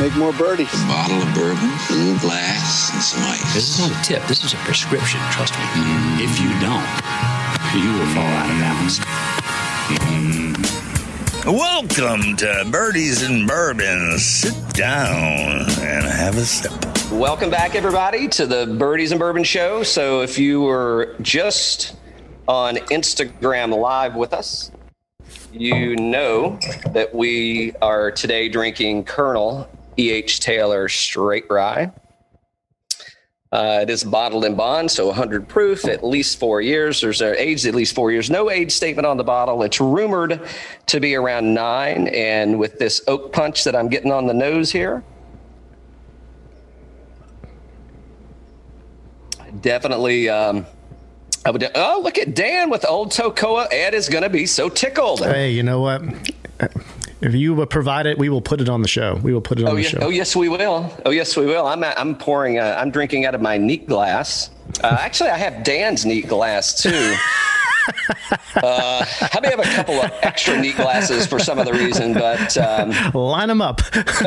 make more birdies. A bottle of bourbon, a little glass, and some ice. This is not a tip. This is a prescription. Trust me. Mm. If you don't, you will fall out of balance. Mm. Welcome to Birdies and Bourbon. Sit down and have a sip. Welcome back, everybody, to the Birdies and Bourbon Show. So, if you were just on Instagram Live with us, you know that we are today drinking Colonel E.H. Taylor Straight Rye. Uh, it is bottled in bond, so 100 proof, at least four years. There's an age at least four years. No age statement on the bottle. It's rumored to be around nine. And with this oak punch that I'm getting on the nose here, definitely. Um, I would. Oh, look at Dan with Old Tocoa. Ed is going to be so tickled. Hey, you know what? If you provide it, we will put it on the show. We will put it on oh, the yeah. show. Oh yes, we will. Oh yes, we will. I'm I'm pouring. Uh, I'm drinking out of my neat glass. Uh, actually, I have Dan's neat glass too. uh, I may have a couple of extra neat glasses for some other reason, but um, line them up.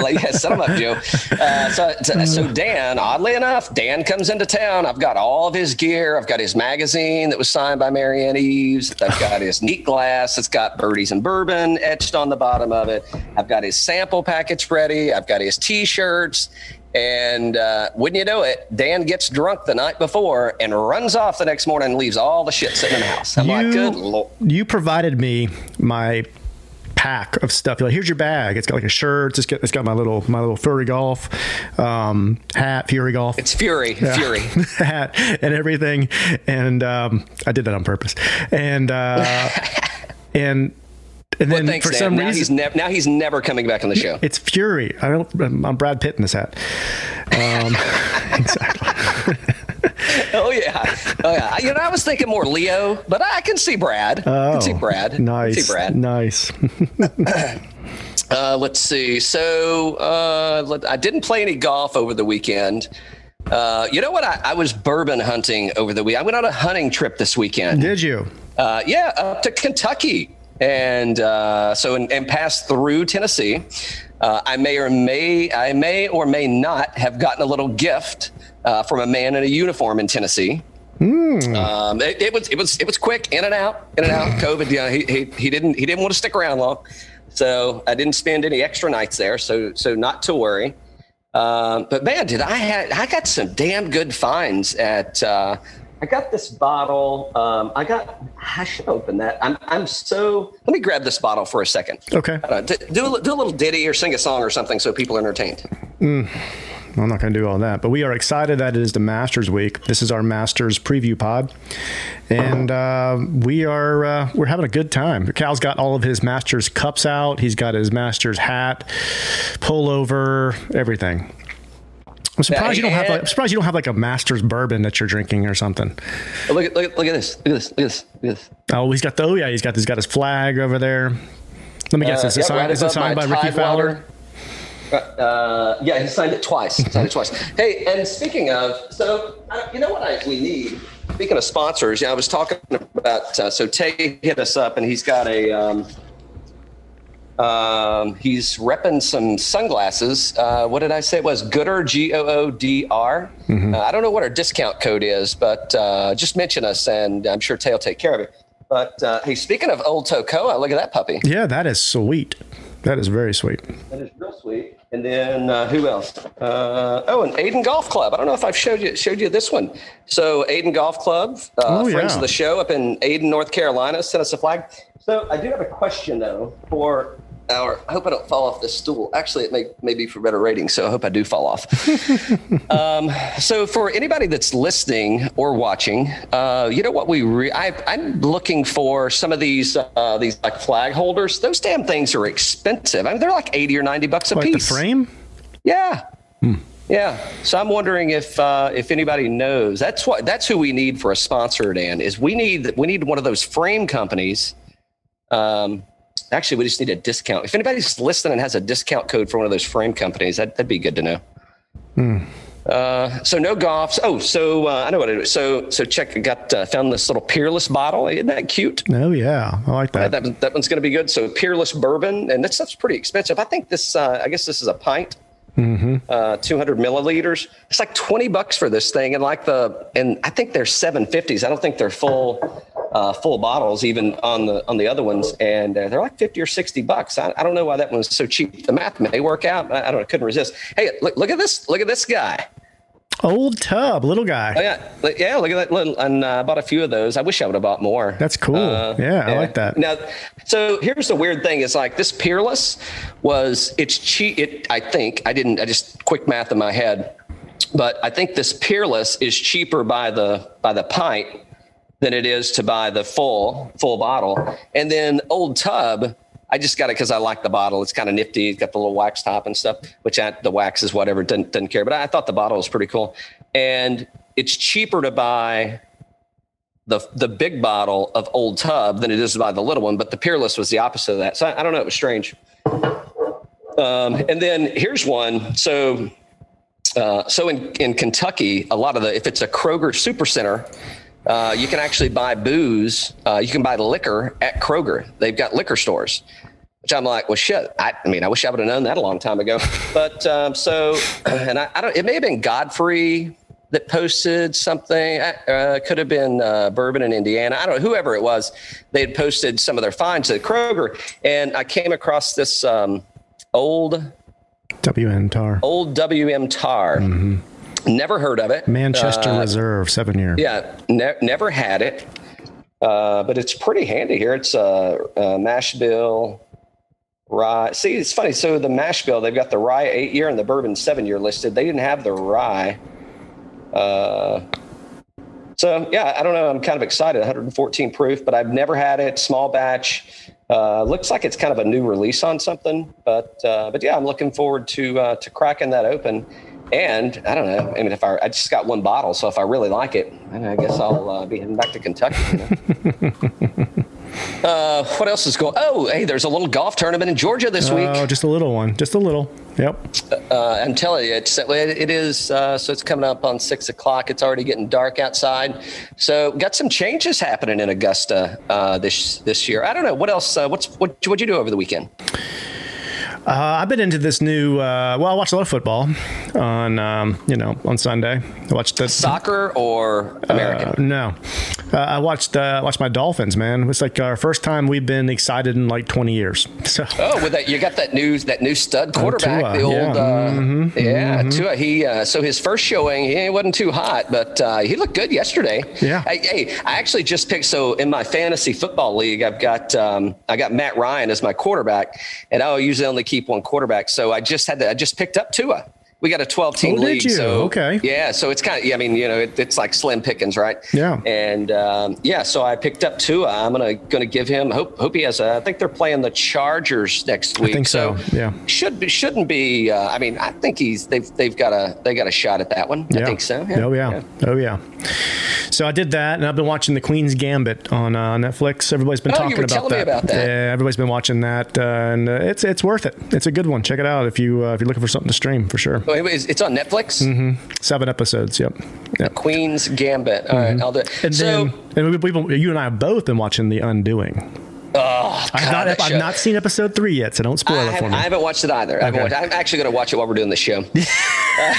like, yeah, set them up, Joe. Uh, so, so Dan, oddly enough, Dan comes into town. I've got all of his gear. I've got his magazine that was signed by Marianne Eaves. I've got his neat glass. It's got birdies and bourbon etched on the bottom of it. I've got his sample package ready. I've got his T-shirts. And uh, wouldn't you know it, Dan gets drunk the night before and runs off the next morning and leaves all the shit sitting in the house. I'm you, like, good lord. You provided me my pack of stuff. You're like, here's your bag. It's got like a shirt. It's got, it's got my little my little Fury Golf um, hat, Fury Golf. It's Fury, Yeah. Fury. hat and everything. And um, I did that on purpose. And uh, and and Well, then thanks, for Dan. some now he's reason. nev- now he's never coming back on the show. It's Fury. I don't. I'm Brad Pitt in this hat. Um, exactly. Oh yeah, oh yeah. You know, I was thinking more Leo, but I can see Brad. I can see Brad. Oh, Nice. see Brad. Nice. Uh, let's see. So uh, let- I didn't play any golf over the weekend. Uh, you know what? I, I was bourbon hunting over the week. I went on a hunting trip this weekend. Did you? Uh, yeah, up to Kentucky, and uh, so and, and passed through Tennessee. Uh, I may or may I may or may not have gotten a little gift uh, from a man in a uniform in Tennessee. Um, it, it was it was it was quick in and out, in and out. COVID, yeah, he, he he didn't he didn't want to stick around long, so I didn't spend any extra nights there. So so not to worry. Um, but man, did I had I got some damn good finds at. Uh, I got this bottle. Um, I got. I should open that. I'm. I'm so. Let me grab this bottle for a second. Okay. Uh, d- do a, do a little ditty or sing a song or something so people are entertained. I'm not going to do all that, but we are excited that it is the Masters week. This is our Masters preview pod, and uh, we are uh, we're having a good time. Cal's got all of his Masters cups out. He's got his Masters hat, pullover, everything. I'm surprised you don't have. Like, I'm surprised you don't have like a Masters bourbon that you're drinking or something. Oh, look at look at look at this. Look at this. Look at this. Look at this. Oh, he's got the. Oh yeah, he's got. He's got his flag over there. Let me guess. Uh, is it signed, right is it signed by Rickie. Fowler? Uh, yeah, he signed it twice. signed it twice. Hey, and speaking of, so uh, you know what I, we need? Speaking of sponsors, yeah, I was talking about. Uh, so Tay hit us up, and he's got a. Um, um, he's repping some sunglasses. Uh, what did I say? It was Goodr, G O O D R. Uh, I don't know what our discount code is, but uh, just mention us, and I'm sure Tay will take care of it. But uh, hey, speaking of old Tocoa, look at that puppy. Yeah, that is sweet. That is very sweet. That is real sweet. And then uh, who else? Uh, oh, and Ayden Golf Club. I don't know if I've showed you showed you this one. So Ayden Golf Club, uh, Oh, friends yeah. of the show up in Ayden, North Carolina, sent us a flag. So I do have a question though for our. I hope I don't fall off this stool. Actually, it may may be for better ratings, So I hope I do fall off. um, so for anybody that's listening or watching, uh, you know what we re- I, I'm looking for some of these uh, these like flag holders. Those damn things are expensive. I mean, they're like eighty or ninety bucks a Like the piece. frame? Yeah. Yeah. So I'm wondering if uh, if anybody knows. That's what that's who we need for a sponsor, Dan. Is we need we need one of those frame companies. Um, actually, we just need a discount. If anybody's listening and has a discount code for one of those frame companies, that, that'd be good to know. Uh, so no golfs. Oh, so uh, I know what it is. So so check. I got uh, found this little Peerless bottle. Isn't that cute? Oh yeah, I like that. that, that one's going to be good. So Peerless bourbon, and that stuff's pretty expensive. I think this. Uh, I guess this is a pint. Uh, 200 milliliters. It's like 20 bucks for this thing, and like the and I think they're 750s. I don't think they're full uh, full bottles even on the on the other ones, and uh, they're like 50 or 60 bucks. I, I don't know why that one's so cheap. The math may work out. I, I don't. I couldn't resist. Hey, look, look at this. Look at this guy. Old tub, little guy. Oh yeah, Look- yeah. Look at that. Little, and uh, I bought a few of those. I wish I would have bought more. That's cool. Uh, yeah, I like that. Now, so here's the weird thing: is like this Peerless was it's cheap. It I think I didn't. I just quick math in my head, but I think this Peerless is cheaper by the by the pint than it is to buy the full full bottle. And then Old Tub, I just got it because I like the bottle. It's kind of nifty. It's got the little wax top and stuff, which I, the wax is whatever. Didn't didn't care, but I thought the bottle was pretty cool. And it's cheaper to buy the the big bottle of Old Tub than it is to buy the little one. But the Peerless was the opposite of that. So I, I don't know. It was strange. Um, and then here's one. So uh, so in, in Kentucky, a lot of the if it's a Kroger Supercenter, uh, you can actually buy booze. Uh, you can buy liquor at Kroger. They've got liquor stores, which I'm like, well, shit. I, I mean, I wish I would have known that a long time ago. But um, so, and I, I don't. It may have been Godfrey that posted something. Uh, could have been uh, Bourbon in Indiana. I don't know. Whoever it was, they had posted some of their finds at Kroger, and I came across this um, old WM Tarr. old WM tarr. Never heard of it. Manchester Uh, Reserve, seven year. yeah, ne- never had it, uh, but it's pretty handy here. It's a, a mash bill rye. See, it's funny. So the mash bill, they've got the rye eight year and the bourbon seven year listed. They didn't have the rye. Uh, so yeah, I don't know. I'm kind of excited. 114 proof, but I've never had it. Small batch. Uh, looks like it's kind of a new release on something, but uh, but yeah, I'm looking forward to uh, to cracking that open. And I don't know. I mean, if I I just got one bottle, so if I really like it, I guess I'll uh, be heading back to Kentucky. you know? uh, what else is going? Oh, hey, there's a little golf tournament in Georgia this week. Oh, just a little one. Just a little. Yep. Uh, I'm telling you, it's, it is. Uh, so it's coming up on six o'clock. It's already getting dark outside. So got some changes happening in Augusta uh, this this year. I don't know what else. Uh, what's what? What'd you do over the weekend? Uh, I've been into this new. Uh, well, I watched a lot of football on, um, you know, on Sunday. I watched the Soccer or American? Uh, no, uh, I watched uh, watched my Dolphins. Man, it's like our first time we've been excited in like 20 years. So Oh, with that, you got that news, that new stud quarterback, Tua, the old, yeah. Mm-hmm, uh, yeah, Tua. He uh, so his first showing, he wasn't too hot, but uh, he looked good yesterday. Yeah. Hey, hey, I actually just picked. So in my fantasy football league, I've got um, I got Matt Ryan as my quarterback, and I'll usually only keep one quarterback. So I just had to. I just picked up Tua. We got a 12 team Oh, league. So Okay. Yeah. So it's kind of, yeah, I mean, you know, it, it's like slim pickings, right? Yeah. And um, yeah, so I picked up Tua. I'm gonna gonna give him. Hope hope he has. A, I think they're playing the Chargers next week. I think so, yeah. Should be shouldn't be. Uh, I mean, I think he's they've they've got a they got a shot at that one. I Yeah. think so. Oh yeah. Oh yeah. So I did that, and I've been watching The Queen's Gambit on uh, Netflix. Everybody's been Oh, talking about that. about that. Yeah, everybody's been watching that, uh, and uh, it's it's worth it. It's a good one. Check it out if you uh, if you're looking for something to stream for sure. Oh, It's on Netflix. Seven episodes. Yep. Yep. Queen's Gambit. All right, I'll do it. Mm-hmm. And so, then and we, we, you and I have both been watching The Undoing. oh, I've not, I've show- not seen episode three yet, so don't spoil I, it for me. I haven't watched it either. I haven't watched, I'm actually going to watch it while we're doing the show. uh,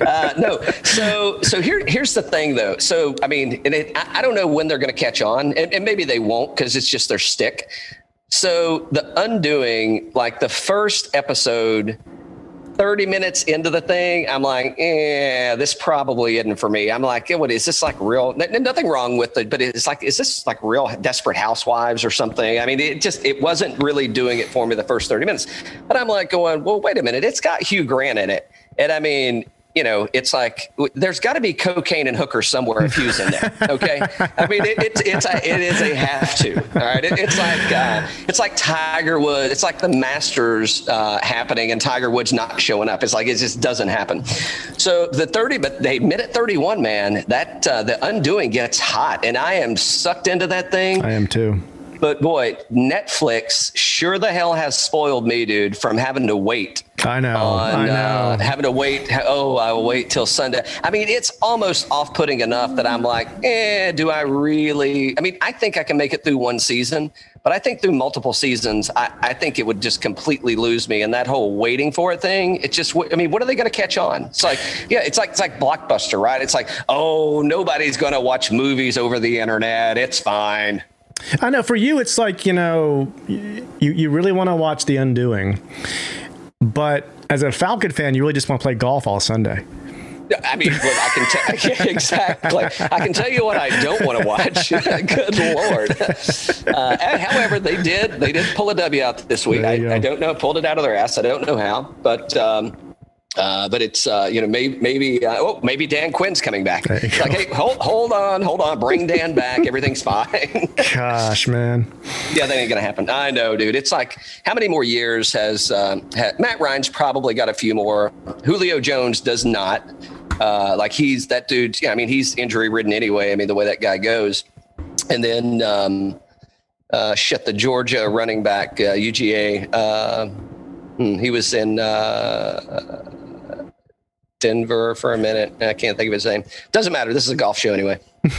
uh, no, so so here here's the thing though. So I mean, and it, I, I don't know when they're going to catch on, and, and maybe they won't because it's just their stick. So the undoing, like the first episode. 30 minutes into the thing, I'm like, yeah, this probably isn't for me. I'm like, what is this like real? Nothing wrong with it, but it's like, is this like real desperate housewives or something? I mean, it just, it wasn't really doing it for me the first 30 minutes. But I'm like going, well, wait a minute, it's got Hugh Grant in it. And I mean, you know, it's like w- there's got to be cocaine and hookers somewhere if Hugh's in there. Okay, I mean it, it's it's a, it is a have to. All right, it, it's like uh, it's like Tiger Woods. It's like the Masters uh, happening and Tiger Woods not showing up. It's like it just doesn't happen. So the thirty, but they minute thirty one, man. That uh, the undoing gets hot, and I am sucked into that thing. I am too. But boy, Netflix sure the hell has spoiled me, dude, from having to wait I know. on I know. Uh, having to wait. Oh, I will wait till Sunday. I mean, it's almost off-putting enough that I'm like, eh, do I really? I mean, I think I can make it through one season, but I think through multiple seasons, I, I think it would just completely lose me. And that whole waiting for it thing, it just. I mean, what are they going to catch on? It's like, yeah, it's like it's like Blockbuster, right? It's like, oh, nobody's going to watch movies over the internet. It's fine. I know for you, it's like, you know, you, you really want to watch The Undoing, but as a Falcon fan, you really just want to play golf all Sunday. I mean, look, I can yeah, exactly. I can tell you what I don't want to watch. Good lord. Uh, however, they did they did pull a W out this week. I, I, don't know, pulled it out of their ass. I don't know how, but um, uh, but it's uh, you know maybe maybe uh, oh maybe Dan Quinn's coming back. Like hey hold hold on hold on bring Dan back everything's fine. Gosh man. Yeah, that ain't gonna happen. I know, dude. It's like how many more years has uh, Matt Ryan's probably got a few more. Julio Jones does not. Uh, like he's that dude. Yeah, I mean he's injury ridden anyway. I mean the way that guy goes, and then um, uh, shit the Georgia running back UGA. Hmm, he was in Denver for a minute. I can't think of his name. Doesn't matter. This is a golf show anyway.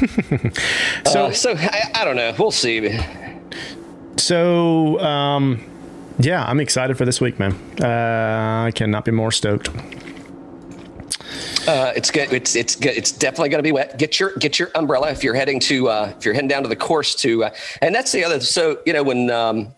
so, uh, so I, I, don't know. We'll see. So, um, yeah, I'm excited for this week, man. Uh, I cannot be more stoked. Uh, it's good. It's it's good. It's definitely going to be wet. Get your get your umbrella if you're heading to uh, if you're heading down to the course to. Uh, and that's the other. So you know when um,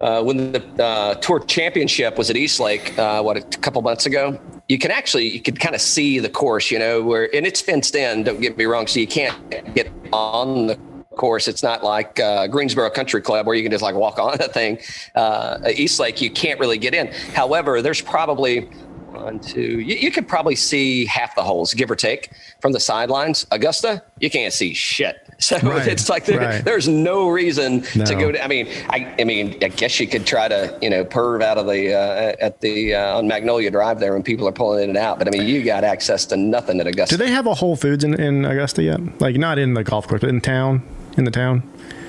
uh, when the uh, tour championship was at East Lake, uh, what a couple months ago, you can actually you can kind of see the course, you know, where and it's fenced in. Don't get me wrong, so you can't get on the course. It's not like uh, Greensboro Country Club where you can just like walk on the thing. Uh, East Lake, you can't really get in. However, there's probably one, two. You, you, could probably see half the holes, give or take, from the sidelines. Augusta, you can't see shit. So right, it's like there, right. there's no reason no. to go to. I mean, I, I mean, I guess you could try to, you know, perv out of the uh, at the uh, on Magnolia Drive there when people are pulling in and out. But I mean, you got access to nothing at Augusta. Do they have a Whole Foods in, in Augusta yet? Like not in the golf course, but in town, in the town.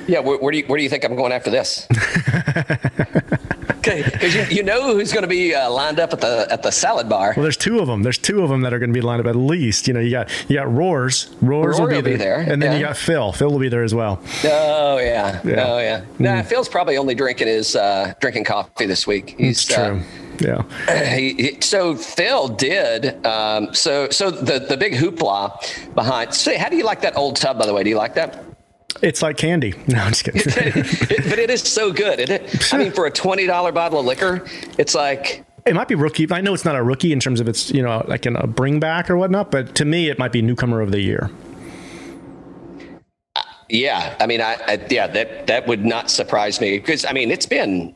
Yeah, where, where do you where do you think I'm going after this? Okay, because you, you know who's going to be uh, lined up at the at the salad bar. Well, there's two of them. There's two of them that are going to be lined up at least. You know, you got you got Roars. Roars will, be, will there. be, there. and then yeah. you got Phil. Phil will be there as well. Oh yeah, yeah. oh yeah. Nah, mm. Phil's probably only drinking his uh, drinking coffee this week. He's That's true. Uh, yeah. He, he, so Phil did. Um, so so the the big hoopla behind. Say, how do you like that old tub? By the way, do you like that? It's like candy. No, I'm just kidding. it, but it is so good. It, I mean, for a twenty dollar bottle of liquor, it's like it might be rookie. I know it's not a rookie in terms of it's you know like in a bring back or whatnot, but to me, it might be newcomer of the year. Uh, yeah, I mean, I, I yeah that that would not surprise me because I mean it's been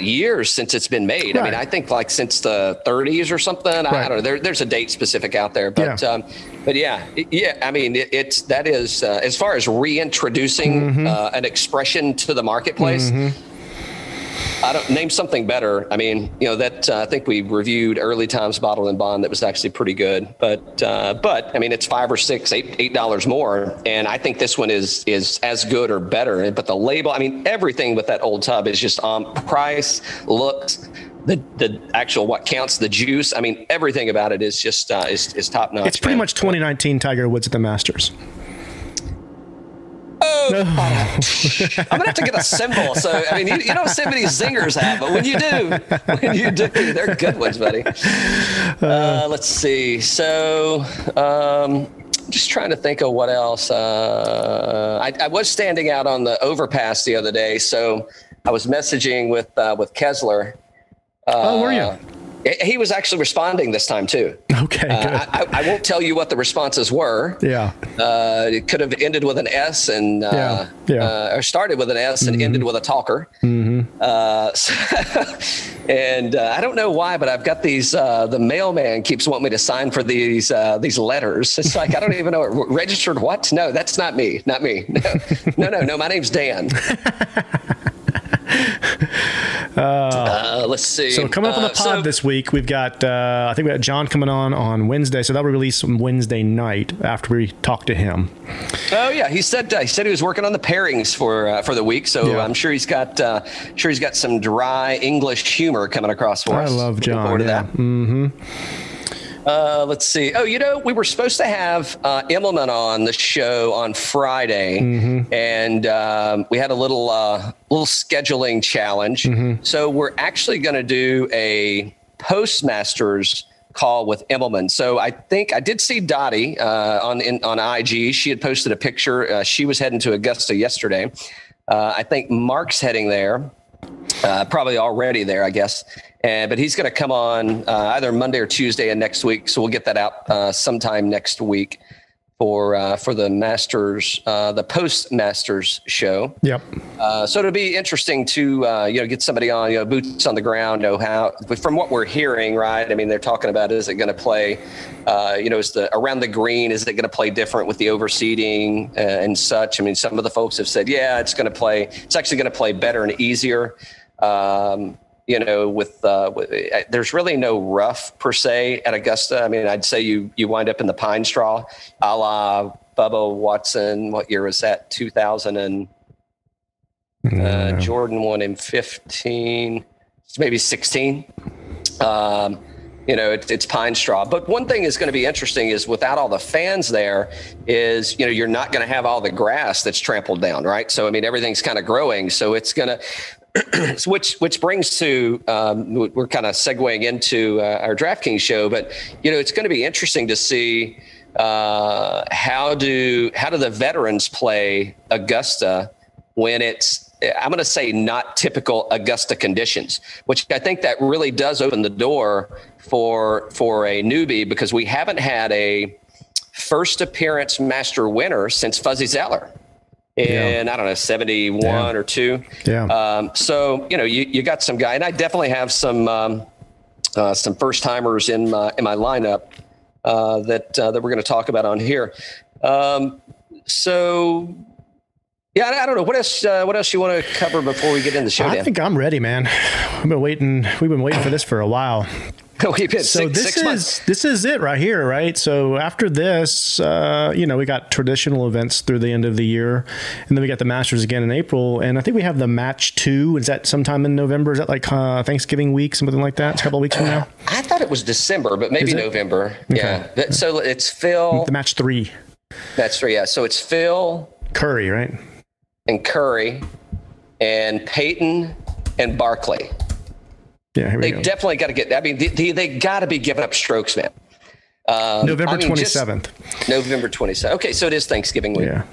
years since it's been made. Right. I mean, I think like since the 30s or something. Right. I, I, don't know. There, there's a date specific out there, but yeah. Um, but yeah, yeah. I mean, it, it's that is uh, as far as reintroducing mm-hmm. uh, an expression to the marketplace. Mm-hmm I don't name something better. I mean, you know that uh, I think we reviewed early times bottle and bond that was actually pretty good, but uh, but I mean it's five or six, eight eight dollars more, and I think this one is is as good or better. But the label, I mean, everything with that old tub is just on um, price, looks, the the actual what counts the juice. I mean, everything about it is just uh, is is top notch. It's pretty man. much 2019 Tiger Woods at the Masters. I'm gonna have to get a cymbal. So I mean, you, you, don't see many zingers have, but when you do, when you do, they're good ones, buddy. Uh, let's see. So. Um, just trying to think of what else. Uh, I, I, was standing out on the overpass the other day, so I was messaging with uh, with Kessler. Uh, oh, were you? He was actually responding this time too. Okay, uh, I, I, won't tell you what the responses were. Yeah, uh, it could have ended with an S and uh, yeah, yeah. Uh, or started with an S and mm-hmm. ended with a talker. Mm-hmm. Uh, so, and uh, I don't know why, but I've got these. the mailman keeps wanting me to sign for these these letters. It's like I don't even know registered what. No, that's not me. Not me. No, no, no. no my name's Dan. Uh, let's see. So coming up on the Uh, pod so- this week, we've got uh, I think we got John coming on on Wednesday, so that'll be released on Wednesday night after we talk to him. Oh yeah, he said uh, he said he was working on the pairings for uh, for the week, so Yeah. I'm sure he's got uh, sure he's got some dry English humor coming across for I us. love Looking John. forward to Yeah. that. Uh, let's see. Oh, you know, we were supposed to have uh, Immelman on the show on Friday, Mm-hmm. and um, we had a little uh, little scheduling challenge. Mm-hmm. So we're actually going to do a postmasters call with Immelman. So I think I did see Dottie uh, on in, on IG. She had posted a picture. Uh, she was heading to Augusta yesterday. Uh, I think Mark's heading there uh, probably already there, I guess. And, but he's going to come on uh, either Monday or Tuesday of next week. So we'll get that out uh, sometime next week for uh, for the Masters, uh, the post Masters show. Yep. Uh, so it'll be interesting to uh, you know get somebody on you know boots on the ground know how from what we're hearing right I mean they're talking about is it going to play uh, you know is the around the green is it going to play different with the overseeding uh, and such I mean some of the folks have said yeah it's going to play it's actually going to play better and easier um, you know with, uh, with uh, there's really no rough per se at Augusta I mean I'd say you you wind up in the pine straw a la Bubba Watson what year was that 2000 and uh, Jordan won in 15, maybe 16. Um, you know, it, it's pine straw. But one thing is going to be interesting is without all the fans there, is you know you're not going to have all the grass that's trampled down, right? So I mean everything's kind of growing, so it's going to. which which brings to um, we're kind of segueing into uh, our DraftKings show, but you know it's going to be interesting to see uh, how do how do the veterans play Augusta when it's I'm going to say not typical Augusta conditions, which I think that really does open the door for for a newbie because we haven't had a first appearance master winner since Fuzzy Zoeller in I don't know 71 Yeah. or 2. Yeah. Um, so, you know, you, you got some guy and I definitely have some um, uh, some first timers in my in my lineup uh, that uh, that we're going to talk about on here. Um, so yeah, I, I don't know what else. Uh, what else you want to cover before we get into the show? I Dan? think I'm ready, man. We've been waiting. We've been waiting for this for a while. we've been So six, this six is months. this is it right here, right? So after this, uh, you know, we got traditional events through the end of the year, and then we got the Masters again in April, and I think we have the match two. Is that sometime in November? Is that like uh, Thanksgiving week, something like that? It's a couple of weeks from now. I thought it was December, but maybe? November. Yeah. That- So it's Phil. The match three, That's right. Yeah. So it's Phil Curry, right? and Curry and Peyton and Barkley. Yeah, here we They go. definitely got to get. I mean, they, they, they got to be giving up strokes, man. Um, November I mean, seventh. November 27th. Okay, so it is Thanksgiving week. Yeah.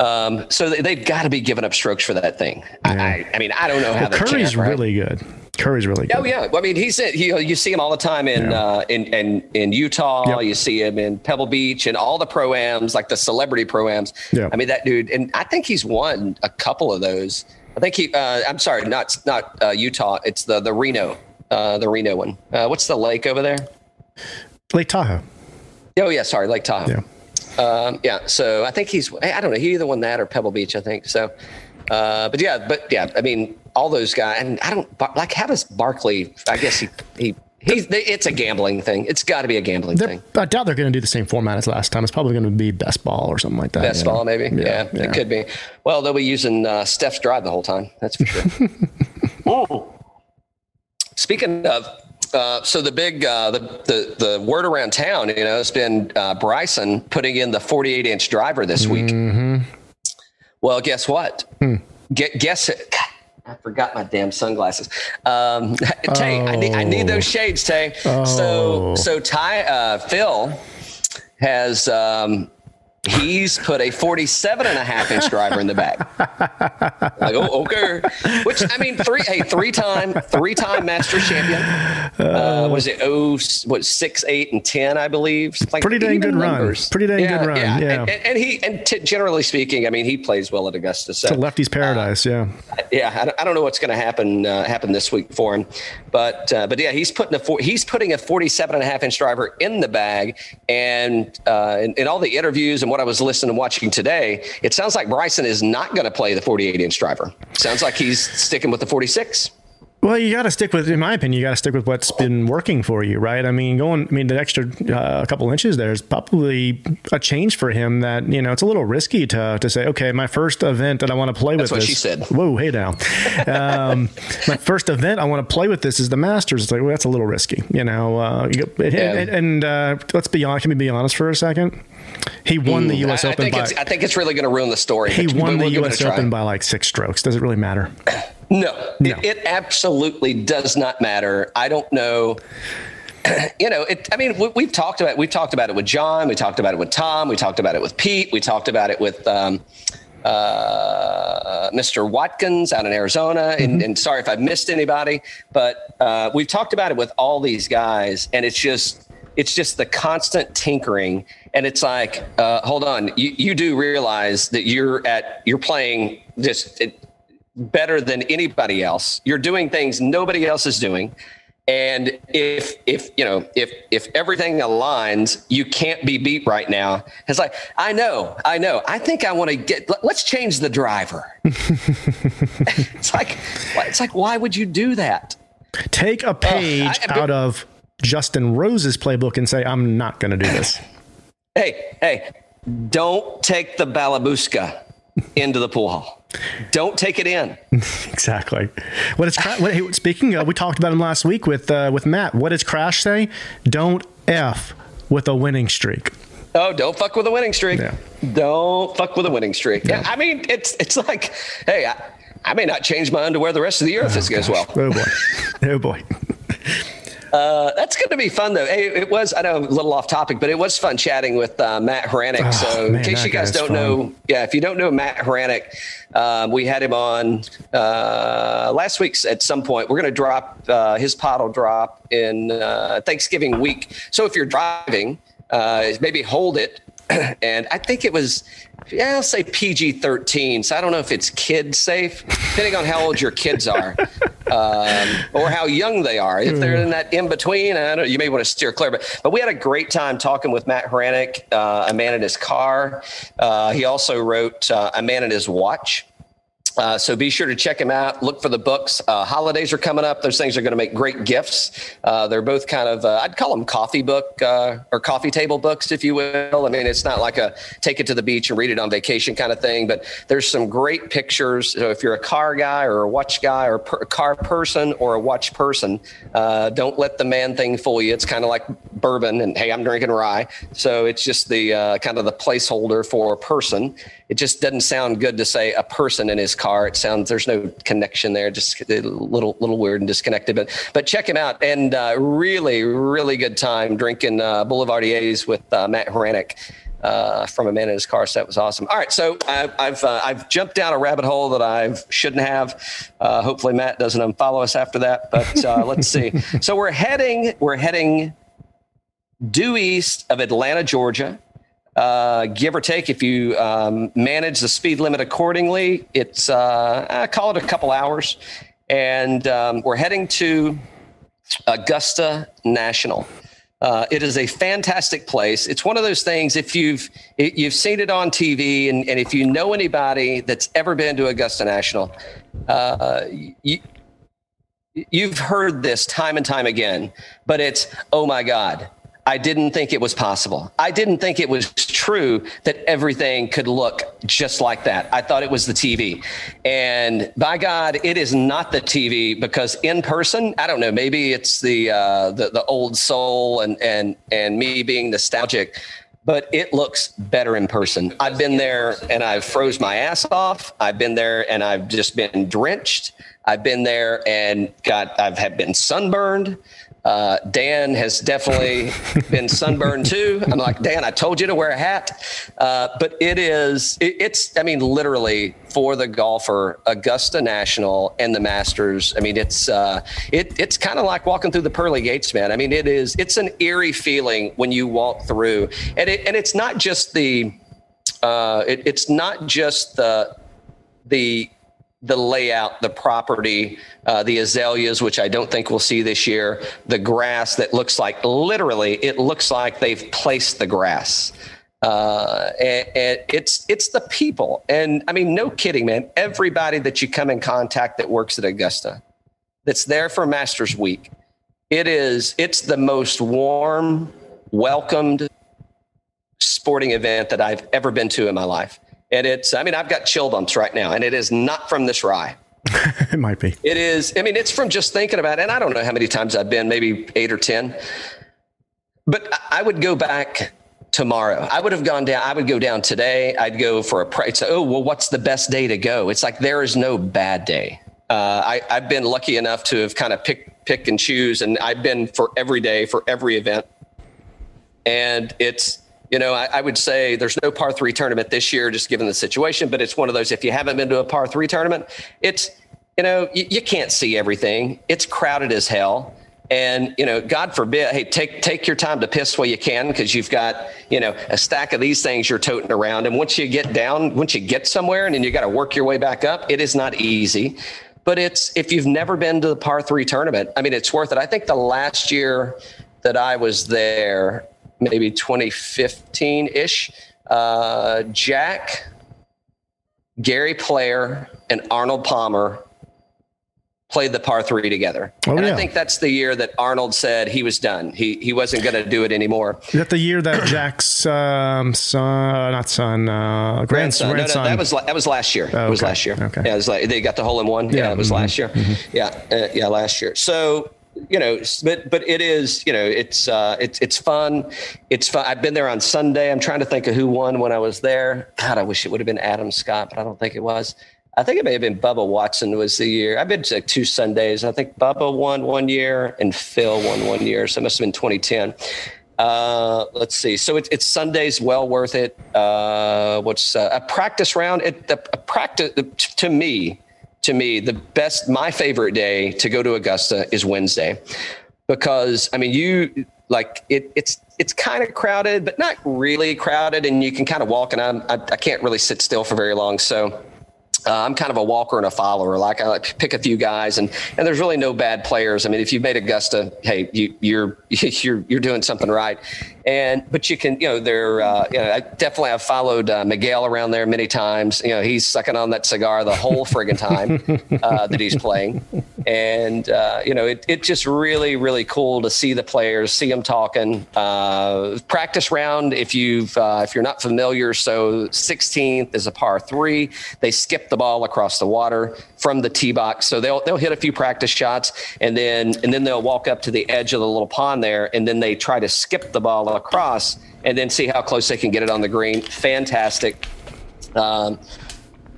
Um, so they, they've got to be giving up strokes for that thing. I, I, I mean, I don't know how Well, Curry's can't, right? really good. Curry's really good. Oh yeah, I mean he's he, you see him all the time in Yeah. uh, in, in in Utah. Yep. You see him in Pebble Beach and all the proams, like the celebrity proams. Yeah. I mean that dude, and I think he's won a couple of those. I think he. Uh, I'm sorry, not not uh, Utah. It's the the Reno, uh, the Reno one. Uh, what's the lake over there? Lake Tahoe. Oh yeah, sorry, Lake Tahoe. Yeah. Um, yeah, so I think he's, I don't know, he either won that or Pebble Beach, I think. So, uh, but yeah, but yeah, I mean, all those guys, and I don't like, how does Barkley, I guess he, he, he's, they, it's a gambling thing. It's got to be a gambling thing. I doubt they're going to do the same format as last time. It's probably going to be best ball or something like that. Best you know? ball, maybe. Yeah, yeah. it could be. Well, they'll be using uh, Steph's drive the whole time. That's for sure. Oh. Speaking of, uh, so the big uh, the, the the word around town, you know, it's been uh, Bryson putting in the 48 inch driver this week. Mm-hmm. Well, guess what? Hmm. Get guess it. God, I forgot my damn sunglasses. Um, Tay, I need I need those shades, Tay. Oh. So so Ty uh, Phil has um, he's put a 47 and a half inch driver in the bag. like, oh, okay. Which I mean, three hey, three time, three time master champion. Uh, was it oh what six, eight, and ten, I believe. Like Pretty dang good run. Pretty dang good run, yeah. And, and, and he and t- generally speaking, I mean, he plays well at Augusta. So To lefty's paradise, yeah. yeah, I don't, I don't know what's going to happen uh, happen this week for him, but uh, but yeah, he's putting a four, he's putting a 47 and a half inch driver in the bag, and uh, in, in all the interviews and what I was listening and watching today, it sounds like Bryson is not going to play the 48 inch driver. Sounds like he's sticking with the 46. Well, you got to stick with, in my opinion, you got to stick with what's been working for you, right? I mean, going, I mean, the extra uh, couple inches there is probably a change for him. That you know, it's a little risky to to say, okay, my first event that I want to play That's with. what this, she said. Whoa, hey now, um, my first event I want to play with this is the Masters. It's like well, that's a little risky, you know. Uh, you go- and Yeah. and, and, uh, let's be honest. Can we be honest for a second? He won the U.S. I, I Open think by. it's I think it's really going to ruin the story. he won the we'll give it a U.S. Open by like six strokes. Does it really matter? No, No. It, it absolutely does not matter. I don't know. You know, it. I mean, we, we've talked about we've talked about it with John. We talked about it with Tom. We talked about it with Pete. We talked about it with um, uh, Mr. Watkins out in Arizona. And, and sorry if I missed anybody, but uh, we've talked about it with all these guys, and it's just it's just the constant tinkering. And it's like, uh, hold on, you, you do realize that you're at you're playing just. It, better than anybody else. You're doing things nobody else is doing. And if if you know if if everything aligns, you can't be beat right now. It's like I know, I know. I think I want to get. let- Let's change the driver. it's like it's like why would you do that? Take a page I- out of Justin Rose's playbook and say, I'm not going to do this. Hey hey, don't take the balabushka into the pool hall. Don't take it in. exactly. What is Cra- what, hey, speaking of, we talked about him last week with uh, with Matt. What does Crash say? Don't f with a winning streak. Oh, don't fuck with a winning streak. Yeah. Don't fuck with a winning streak. Yeah. I mean, it's it's like, hey, I, I may not change my underwear the rest of the year if this goes well. Oh boy. oh boy. Uh, that's going to be fun, though. Hey, it was, I know, a little off topic, but it was fun chatting with uh, Matt Hranek. Oh, so, in case you guys don't fun. know, yeah, if you don't know Matt Hranek, um, we had him on uh, last week's at some point. We're going to drop uh, his pod will drop in uh, Thanksgiving week. So, if you're driving, uh, maybe hold it. and I think it was, yeah, I'll say PG 13. So I don't know if it's kid safe, depending on how old your kids are um, or how young they are. If they're in that in between, I don't, know, you may want to steer clear. But, but we had a great time talking with Matt Hranek, uh, A Man in His Car. Uh, he also wrote uh, A Man in His Watch. Uh, so be sure to check them out. Look for the books. Uh, holidays are coming up. Those things are going to make great gifts. Uh, they're both kind of, uh, I'd call them coffee book uh, or coffee table books, if you will. I mean, it's not like a take it to the beach and read it on vacation kind of thing, but there's some great pictures. So if you're a car guy or a watch guy or a car person or a watch person, don't let the man thing fool you. It's kind of like bourbon and hey, I'm drinking rye. So it's just the kind of the placeholder for a person. It just doesn't sound good to say a person in his car. It sounds there's no connection there, just a little little weird and disconnected. But but check him out and uh, really really good time drinking uh, Boulevardiers with uh, Matt Hranek. Uh, from a man in his car, so that was awesome. All right, so I, I've uh, I've jumped down a rabbit hole that I shouldn't have. Uh, hopefully, Matt doesn't unfollow us after that. But uh, let's see. So we're heading we're heading due east of Atlanta, Georgia. Uh, give or take, if you um, manage the speed limit accordingly, it's uh, I call it a couple hours, and um, we're heading to Augusta National. Uh, it is a fantastic place. It's one of those things. If you've you've seen it on TV, and, and if you know anybody that's ever been to Augusta National, uh, you, you've heard this time and time again. But it's oh my god, I didn't think it was possible. I didn't think it was true that everything could look just like that. I thought it was the TV. And by God, it is not the TV because in person, I don't know, maybe it's the uh, the, the old soul and and and me being nostalgic. But it looks better in person. I've been there and I've froze my ass off. I've been there and I've just been drenched. I've been there and got I've have been sunburned. Uh, Dan has definitely been sunburned too. I'm like, Dan, I told you to wear a hat. Uh, but it is, it, it's, I mean, literally for the golfer, Augusta National and the Masters. I mean, it's, uh, it, it's kind of like walking through the pearly gates, man. I mean, it is, it's an eerie feeling when you walk through and it, and it's not just the, uh, it, it's not just the, the, the layout, the property, uh, the azaleas, which I don't think we'll see this year, the grass that looks like literally, it looks like they've placed the grass. Uh, and, and it's it's the people, and I mean, no kidding, man. Everybody that you come in contact that works at Augusta, that's there for Masters Week, it is it's the most warm, welcomed sporting event that I've ever been to in my life. And it's I mean, I've got chill bumps right now, and it is not from this rye. it might be. It is, I mean, it's from just thinking about it. And I don't know how many times I've been, maybe eight or 10. But I would go back tomorrow. I would have gone down. I would go down today. I'd go for a price. Oh, well, what's the best day to go? It's like there is no bad day. Uh, I, I've been lucky enough to have kind of pick, pick and choose, and I've been for every day for every event. And it's, you know, I, I, would say there's no par three tournament this year, just given the situation, but it's one of those, if you haven't been to a par three tournament, it's, you know, you, you can't see everything. It's crowded as hell. And you know, God forbid, hey, take take your time to piss while you can, because you've got you know a stack of these things you're toting around. And once you get down, once you get somewhere, and then you got to work your way back up, it is not easy. But it's if you've never been to the par three tournament, I mean, it's worth it. I think the last year that I was there, maybe 2015 ish, uh, Jack, Gary Player, and Arnold Palmer played the par three together. Oh, and yeah. I think that's the year that Arnold said he was done. He he wasn't going to do it anymore. Is that the year that Jack's um, son, not son, uh, grandson, grandson. No, no, that was that was last year. Oh, it was last year. Okay. Yeah, it was like they got the hole in one. Yeah, yeah it was mm-hmm. last year. Mm-hmm. Yeah, uh, yeah, last year. So you know, but but it is, you know, it's uh, it's it's fun. It's fun. I've been there on Sunday. I'm trying to think of who won when I was there. God, I wish it would have been Adam Scott, but I don't think it was. I think it may have been Bubba Watson was the year. I've been to like two Sundays. I think Bubba won one year and Phil won one year. So it must have been 2010. Uh, let's see. So it, it's Sundays, well worth it. Uh, what's uh, a practice round? It, a, a practice to me, to me, the best, my favorite day to go to Augusta is Wednesday, because I mean, you like it. It's it's kind of crowded, but not really crowded, and you can kind of walk. And I'm, I, I can't really sit still for very long, so uh, I'm kind of a walker and a follower. Like I like pick a few guys, and and there's really no bad players. I mean, if you've made Augusta, hey, you, you're you're you're doing something right. And but you can, you know, they're, uh, you know, I definitely have followed uh, Miguel around there many times. You know, he's sucking on that cigar the whole friggin' time uh, that he's playing, and uh, you know, it it just really really cool to see the players, see them talking. Uh, practice round, if you've uh, if you're not familiar, so 16th is a par three. They skip the ball across the water from the tee box, so they'll they'll hit a few practice shots, and then and then they'll walk up to the edge of the little pond there, and then they try to skip the ball across and then see how close they can get it on the green. Fantastic. Um,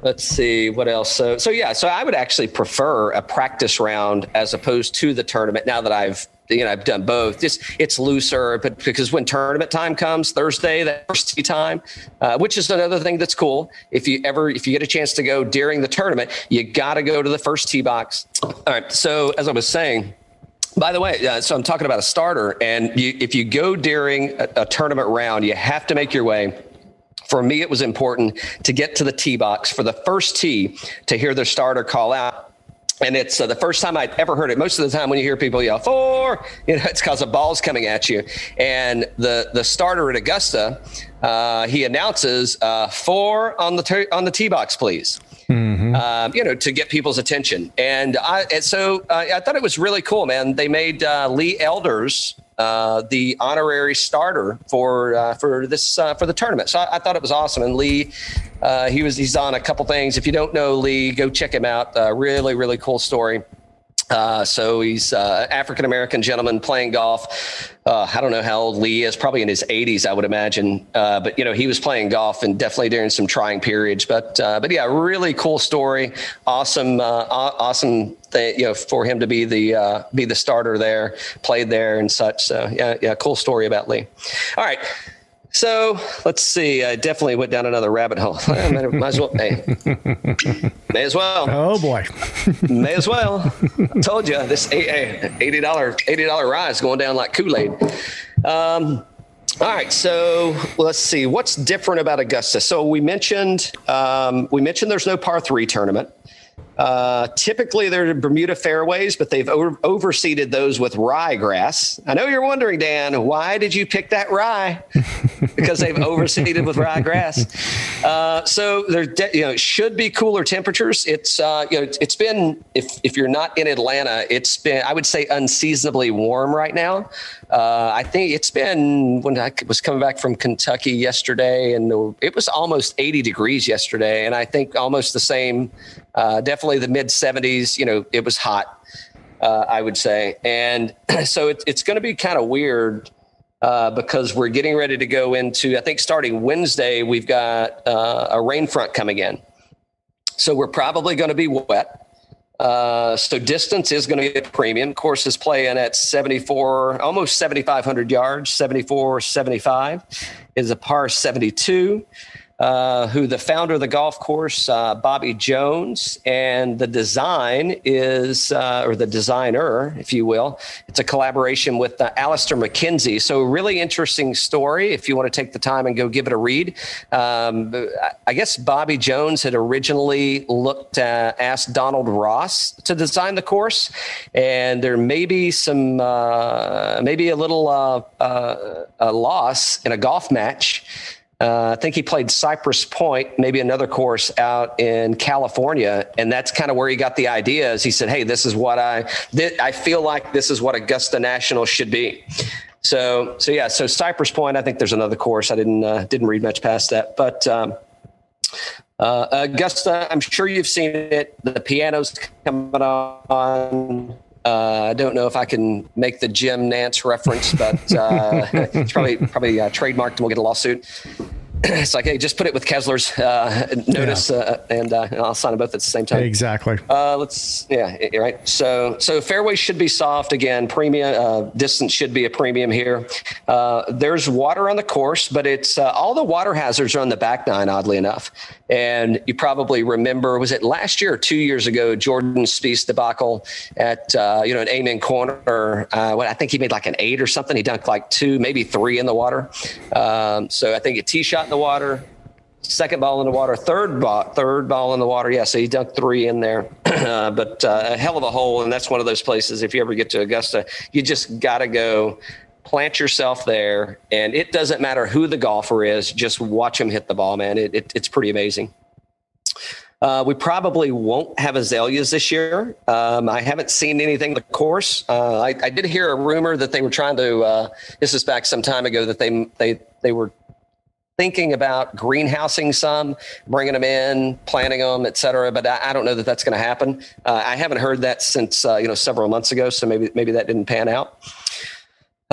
let's see what else. So, so yeah, so I would actually prefer a practice round as opposed to the tournament. Now that I've you know I've done both. Just it's looser, but because when tournament time comes Thursday, that first tee time, uh, which is another thing that's cool. If you ever if you get a chance to go during the tournament, you got to go to the first tee box. All right. So as I was saying by the way, uh, so I'm talking about a starter, and you, if you go during a, a tournament round, you have to make your way for me, it was important to get to the tee box for the first tee to hear the starter call out. And it's uh, the first time I'd ever heard it. Most of the time, when you hear people yell four, you know it's because a ball's coming at you. And the the starter at Augusta, uh, he announces uh, four on the t- on the tee box, please mm-hmm. um, you know, to get people's attention. And, I, and so uh, I thought it was really cool, man. They made uh, Lee Elders uh, the honorary starter for uh, for this uh, for the tournament. So I, I, thought it was awesome. And Lee, uh, he was he's on a couple things. If you don't know Lee, go check him out. Uh, really really cool story. Uh, so he's uh, African American gentleman playing golf. Uh, I don't know how old Lee is, probably in his 80s, I would imagine. Uh, but you know, he was playing golf and definitely during some trying periods. But uh, but yeah, really cool story. Awesome, uh, awesome. Thing, you know, for him to be the be the starter there, played there and such. So yeah, yeah, cool story about Lee. All right. So let's see. I definitely went down another rabbit hole. might, as well. Hey, may as well. Oh boy. may as well. I told you this eighty dollar eighty dollar rise going down like Kool Aid. Um, all right, so let's see what's different about Augusta. So we mentioned um, we mentioned there's no par three tournament. Uh, typically, they're Bermuda fairways, but they've over- overseeded those with rye grass. I know you're wondering, Dan, why did you pick that rye? because they've overseeded with ryegrass. Uh, so there, de- you know, should be cooler temperatures. It's uh, you know, it's been if if you're not in Atlanta, it's been I would say unseasonably warm right now. Uh, I think it's been when I was coming back from Kentucky yesterday, and it was almost 80 degrees yesterday, and I think almost the same. Uh, definitely the mid 70s. You know, it was hot. Uh, I would say, and so it, it's going to be kind of weird uh, because we're getting ready to go into. I think starting Wednesday, we've got uh, a rain front coming in, so we're probably going to be wet. Uh, so distance is going to be a premium. Course is playing at 74, almost 7,500 yards, 74, 75 is a par 72 uh, who the founder of the golf course, uh, Bobby Jones, and the design is, uh, or the designer, if you will, it's a collaboration with uh, Alister MacKenzie. So, really interesting story. If you want to take the time and go give it a read, um, I guess Bobby Jones had originally looked at, asked Donald Ross to design the course, and there may be some, uh, maybe a little uh, uh, a loss in a golf match. Uh, I think he played Cypress Point, maybe another course out in California, and that's kind of where he got the ideas. He said, "Hey, this is what I th- I feel like this is what Augusta National should be." So, so yeah, so Cypress Point. I think there's another course. I didn't uh, didn't read much past that, but um, uh, Augusta, I'm sure you've seen it. The piano's coming on. Uh, I don't know if I can make the Jim Nantz reference, but uh, it's probably probably uh, trademarked and we'll get a lawsuit. it's like, hey, just put it with Kessler's uh, notice, yeah. uh, and, uh, and, I'll sign them both at the same time. Exactly. Uh, let's, yeah, right. So, so fairways should be soft again. Premium uh, distance should be a premium here. Uh, there's water on the course, but it's all the water hazards are on the back nine. Oddly enough, and you probably remember, was it last year or two years ago, Jordan Spieth debacle at you know an Amen corner. what I think he made like an eight or something. He dunked like two, maybe three in the water. Um, so I think a tee shot the water, second ball in the water, third ball, third ball in the water. Yeah, so he dunked three in there, uh, but uh, a hell of a hole. And that's one of those places. If you ever get to Augusta, you just got to go plant yourself there, and it doesn't matter who the golfer is. Just watch him hit the ball, man. It, it, it's pretty amazing. Uh, we probably won't have azaleas this year. Um, I haven't seen anything of the course. Uh, I, I, did hear a rumor that they were trying to. Uh, this is back some time ago that they they they were thinking about greenhousing some, bringing them in, planting them, et cetera. But I, I don't know that that's going to happen. Uh, I haven't heard that since uh, you know several months ago, so maybe maybe that didn't pan out.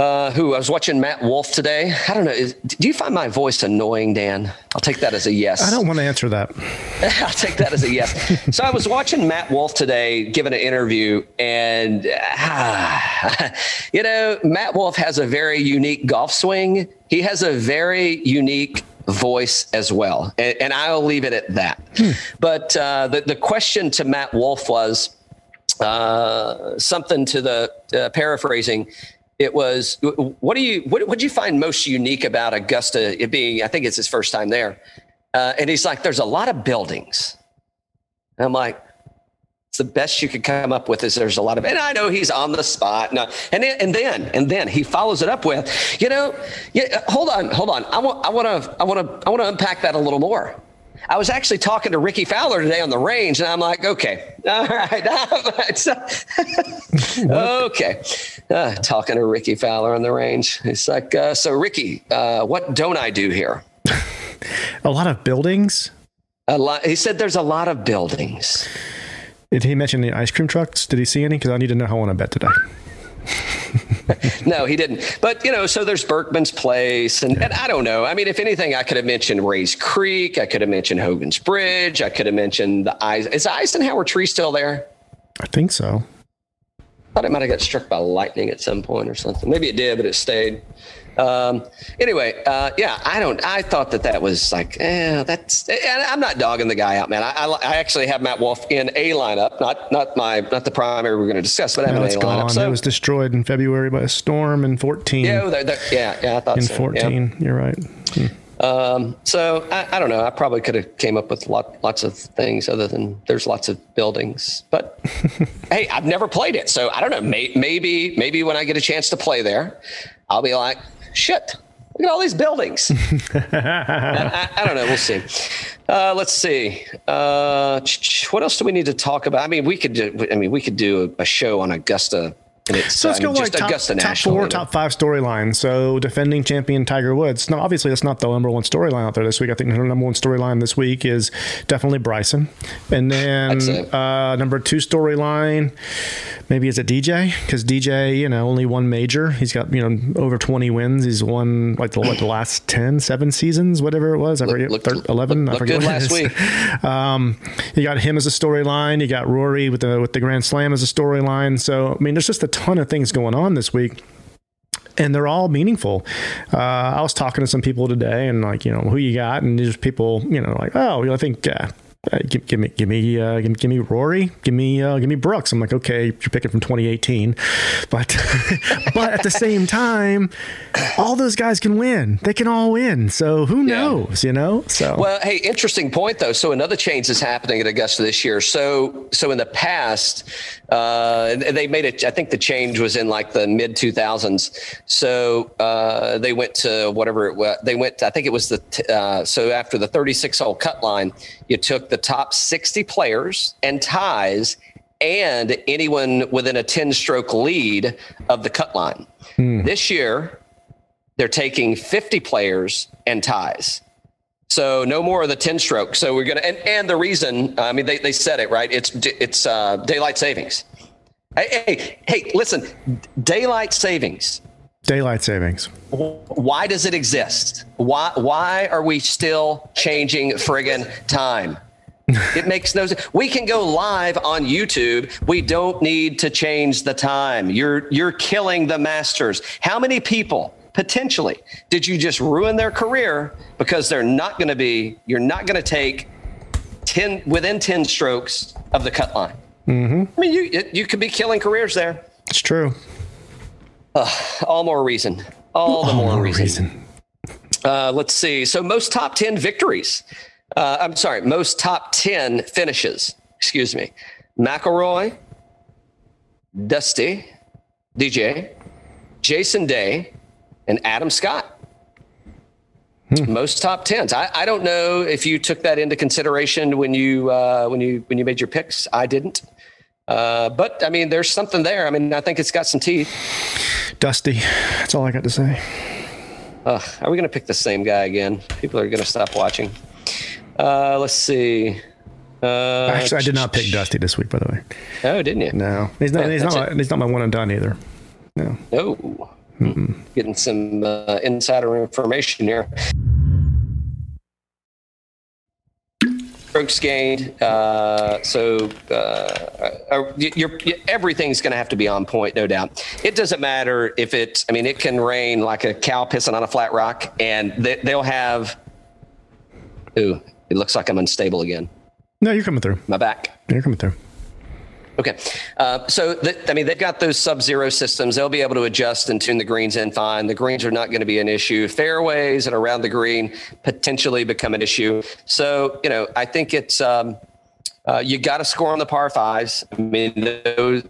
Uh, who I was watching Matt Wolff today. I don't know. Is, do you find my voice annoying, Dan? I'll take that as a yes. I don't want to answer that. I'll take that as a yes. so I was watching Matt Wolff today giving an interview, and ah, you know, Matt Wolff has a very unique golf swing. He has a very unique voice as well, and, and I'll leave it at that. Hmm. But uh, the the question to Matt Wolf was uh, something to the uh, paraphrasing it was what do you what did you find most unique about augusta it being i think it's his first time there? Uh, and he's like there's a lot of buildings. And i'm like it's the best you could come up with is there's a lot of and i know he's on the spot and, and then and then and then he follows it up with you know yeah, hold on hold on. I want i want to i want to i want to unpack that a little more I was actually talking to Rickie Fowler today on the range, and I'm like, okay, all right, okay. Uh, talking to Rickie Fowler on the range. It's like, uh, so Rickie, uh, what don't I do here? a lot of buildings. A lot. He said there's a lot of buildings. Did he mention the ice cream trucks? Did he see any? Because I need to know how I want to bet today. no, he didn't. But you know, so there's Berckmans Place, and, and, I don't know. I mean, if anything, I could have mentioned Rae's Creek. I could have mentioned Hogan's Bridge. I could have mentioned the Eis- is the Eisenhower tree still there? I think so. I thought it might have got struck by lightning at some point or something. Maybe it did, but it stayed. Um, anyway, uh, yeah, I don't. I thought that that was like, eh, that's. And I'm not dogging the guy out, man. I, I, I, actually have Matt Wolff in a lineup, not not my not the primary we're going to discuss, but I have no, an A gone. lineup. So, it was destroyed in February by a storm in 14. Yeah, they're, they're, yeah, yeah. I thought in so. 14. Yeah. You're right. Hmm. Um, so I, I, don't know. I probably could have came up with lot, lots of things other than there's lots of buildings. But hey, I've never played it, so I don't know. May, maybe maybe when I get a chance to play there, I'll be like, shit. Look at all these buildings. I, I, don't know. We'll see. Uh, let's see. Uh, what else do we need to talk about? I mean, we could. Do, I mean, we could do a, a show on Augusta so let's go like top, top four, top five storylines. So defending champion Tiger Woods. Now, obviously, that's not the number one storyline out there this week. I think the number one storyline this week is definitely Bryson, and then uh, number two storyline maybe is it DJ because DJ, you know, only one major. He's got you know over twenty wins. He's won like the, the last 10, seven seasons, whatever it was. I forget, look, eleven. Look, I forget last week. Um, you got him as a storyline. You got Rory with the with the Grand Slam as a storyline. So I mean, there's just a ton of things going on this week and they're all meaningful. Uh, I was talking to some people today, and like, you know, who you got, and there's people, you know, like, oh, I think uh, uh, give, give, me, give me, uh, give, give, me Rory, give me, uh, give me Brooks. I'm like, okay, you're picking from 2018, but, but at the same time, all those guys can win. They can all win. So who knows, yeah. you know? So well, hey, interesting point though. So another change is happening at Augusta this year. So, so in the past, uh, they made it. I think the change was in like the mid 2000s. So uh, they went to whatever it was. They went. I think it was the. Uh, so after the 36 hole cut line, you took the top 60 players and ties and anyone within a 10 stroke lead of the cut line. Hmm. This year, they're taking 50 players and ties. So no more of the 10 stroke. So we're going to, and, and the reason, I mean, they, they said it, right? It's, it's uh, daylight savings. Hey, hey, hey, listen, daylight savings Daylight savings. Why does it exist? Why why are we still changing friggin' time? it makes no sense. We can go live on YouTube. We don't need to change the time. You're you're killing the masters. How many people potentially did you just ruin their career because they're not going to be you're not going to take 10 within 10 strokes of the cut line. Mm-hmm. I mean you you could be killing careers there. It's true. Uh, all more reason. All the all more, more, reason. reason. Uh, let's see. So most top 10 victories. Uh, I'm sorry, most top 10 finishes. Excuse me. McIlroy, Dusty, DJ, Jason Day, and Adam Scott. Hmm. Most top tens. I, I don't know if you took that into consideration when you uh, when you when you made your picks. I didn't. Uh, but I mean, there's something there. I mean, I think it's got some teeth. Dusty. That's all I got to say. Uh, are we going to pick the same guy again? People are going to stop watching. Uh, let's see. Uh, Actually, I did not pick Dusty this week, by the way. Oh, didn't you? No, he's not. he's not. He's not my one and done either. No. No. Getting some uh, insider information here. strokes gained. Uh, so uh, uh you're, you're, everything's going to have to be on point, no doubt. It doesn't matter if it's. I mean, it can rain like a cow pissing on a flat rock, and they, they'll have. Ooh, it looks like I'm unstable again. No, you're coming through. My back. You're coming through. Okay. Uh, so, I mean, they've got those sub zero systems. They'll be able to adjust and tune the greens in fine. The greens are not going to be an issue. Fairways and around the green potentially become an issue. So, you know, I think it's, um, uh, you got to score on the par fives. I mean, those,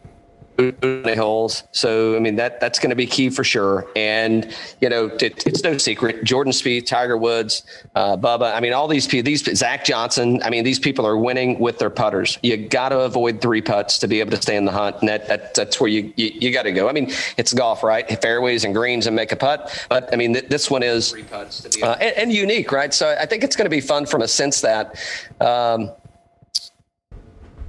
holes. So I mean that that's going to be key for sure. And you know it, it's no secret. Jordan Spieth, Tiger Woods, uh, Bubba. I mean all these people. These Zach Johnson. I mean these people are winning with their putters. You got to avoid three putts to be able to stay in the hunt. And that, that that's where you you, you got to go. I mean it's golf, right? Fairways and greens and make a putt. But I mean th- this one is uh, and, and, unique, right? So I think it's going to be fun from a sense that. Um,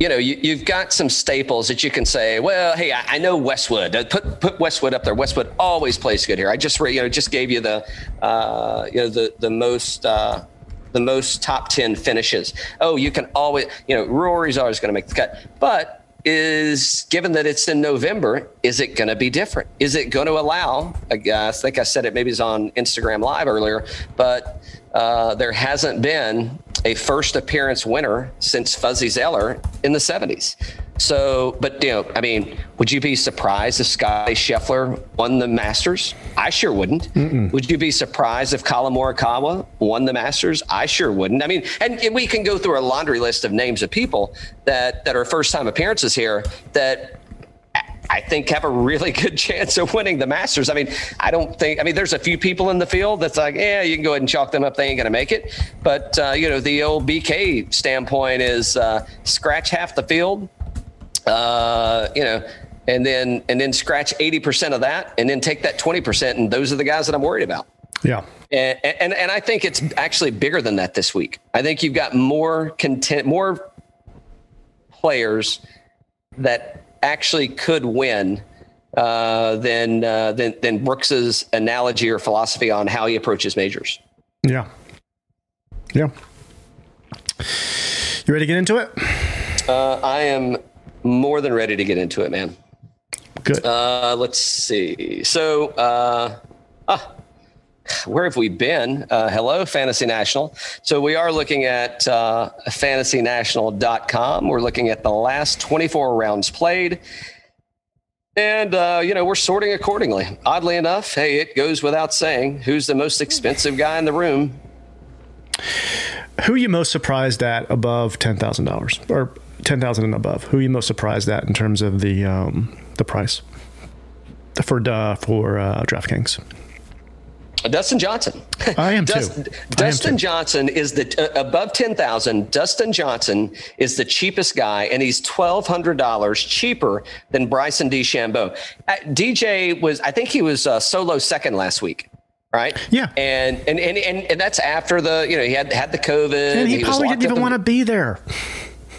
you know, you, have got some staples that you can say, well, hey, I, I, know Westwood. Put put Westwood up there. Westwood always plays good here. I just you know just gave you the uh, you know the the most uh, the most top ten finishes. Oh, you can always you know Rory's always going to make the cut, but is given that it's in November, is it going to be different? Is it going to allow? I, guess, I think I said it maybe it's on Instagram Live earlier, but uh, there hasn't been a first appearance winner since Fuzzy Zoeller in the 70s. So, but you know, I mean, would you be surprised if Scottie Scheffler won the Masters? I sure wouldn't. Mm-mm. Would you be surprised if Collin Morikawa won the Masters? I sure wouldn't. I mean, and, and we can go through a laundry list of names of people that that are first time appearances here that I think have a really good chance of winning the Masters. I mean, I don't think. I mean, there's a few people in the field that's like, yeah, you can go ahead and chalk them up. They ain't going to make it. But uh, you know, the old BK standpoint is uh, scratch half the field. Uh, you know, and then and then scratch eighty percent of that, and then take that twenty percent, and those are the guys that I'm worried about. Yeah. And, and and I think it's actually bigger than that this week. I think you've got more content, more players that actually could win uh, than, uh, than than Brooks's analogy or philosophy on how he approaches majors. Yeah, yeah. You ready to get into it? Uh, I am more than ready to get into it, man. Good. Uh, let's see. So, uh, ah, where have we been? Uh, hello, Fantasy National. So we are looking at uh, fantasynational.com. We're looking at the last 24 rounds played. And, uh, you know, we're sorting accordingly. Oddly enough, hey, it goes without saying who's the most expensive guy in the room. Who are you most surprised at above $10,000 or 10000 and above? Who are you most surprised at in terms of the um, the price for, uh, for DraftKings? Dustin Johnson. I am too. Dustin am too. Johnson is the uh, above ten thousand. Dustin Johnson is the cheapest guy, and he's twelve hundred dollars cheaper than Bryson DeChambeau. Uh, DJ was, I think he was uh, solo second last week. Right. Yeah. And, and and and and that's after the you know he had had the COVID. And he, he probably didn't even want to be there.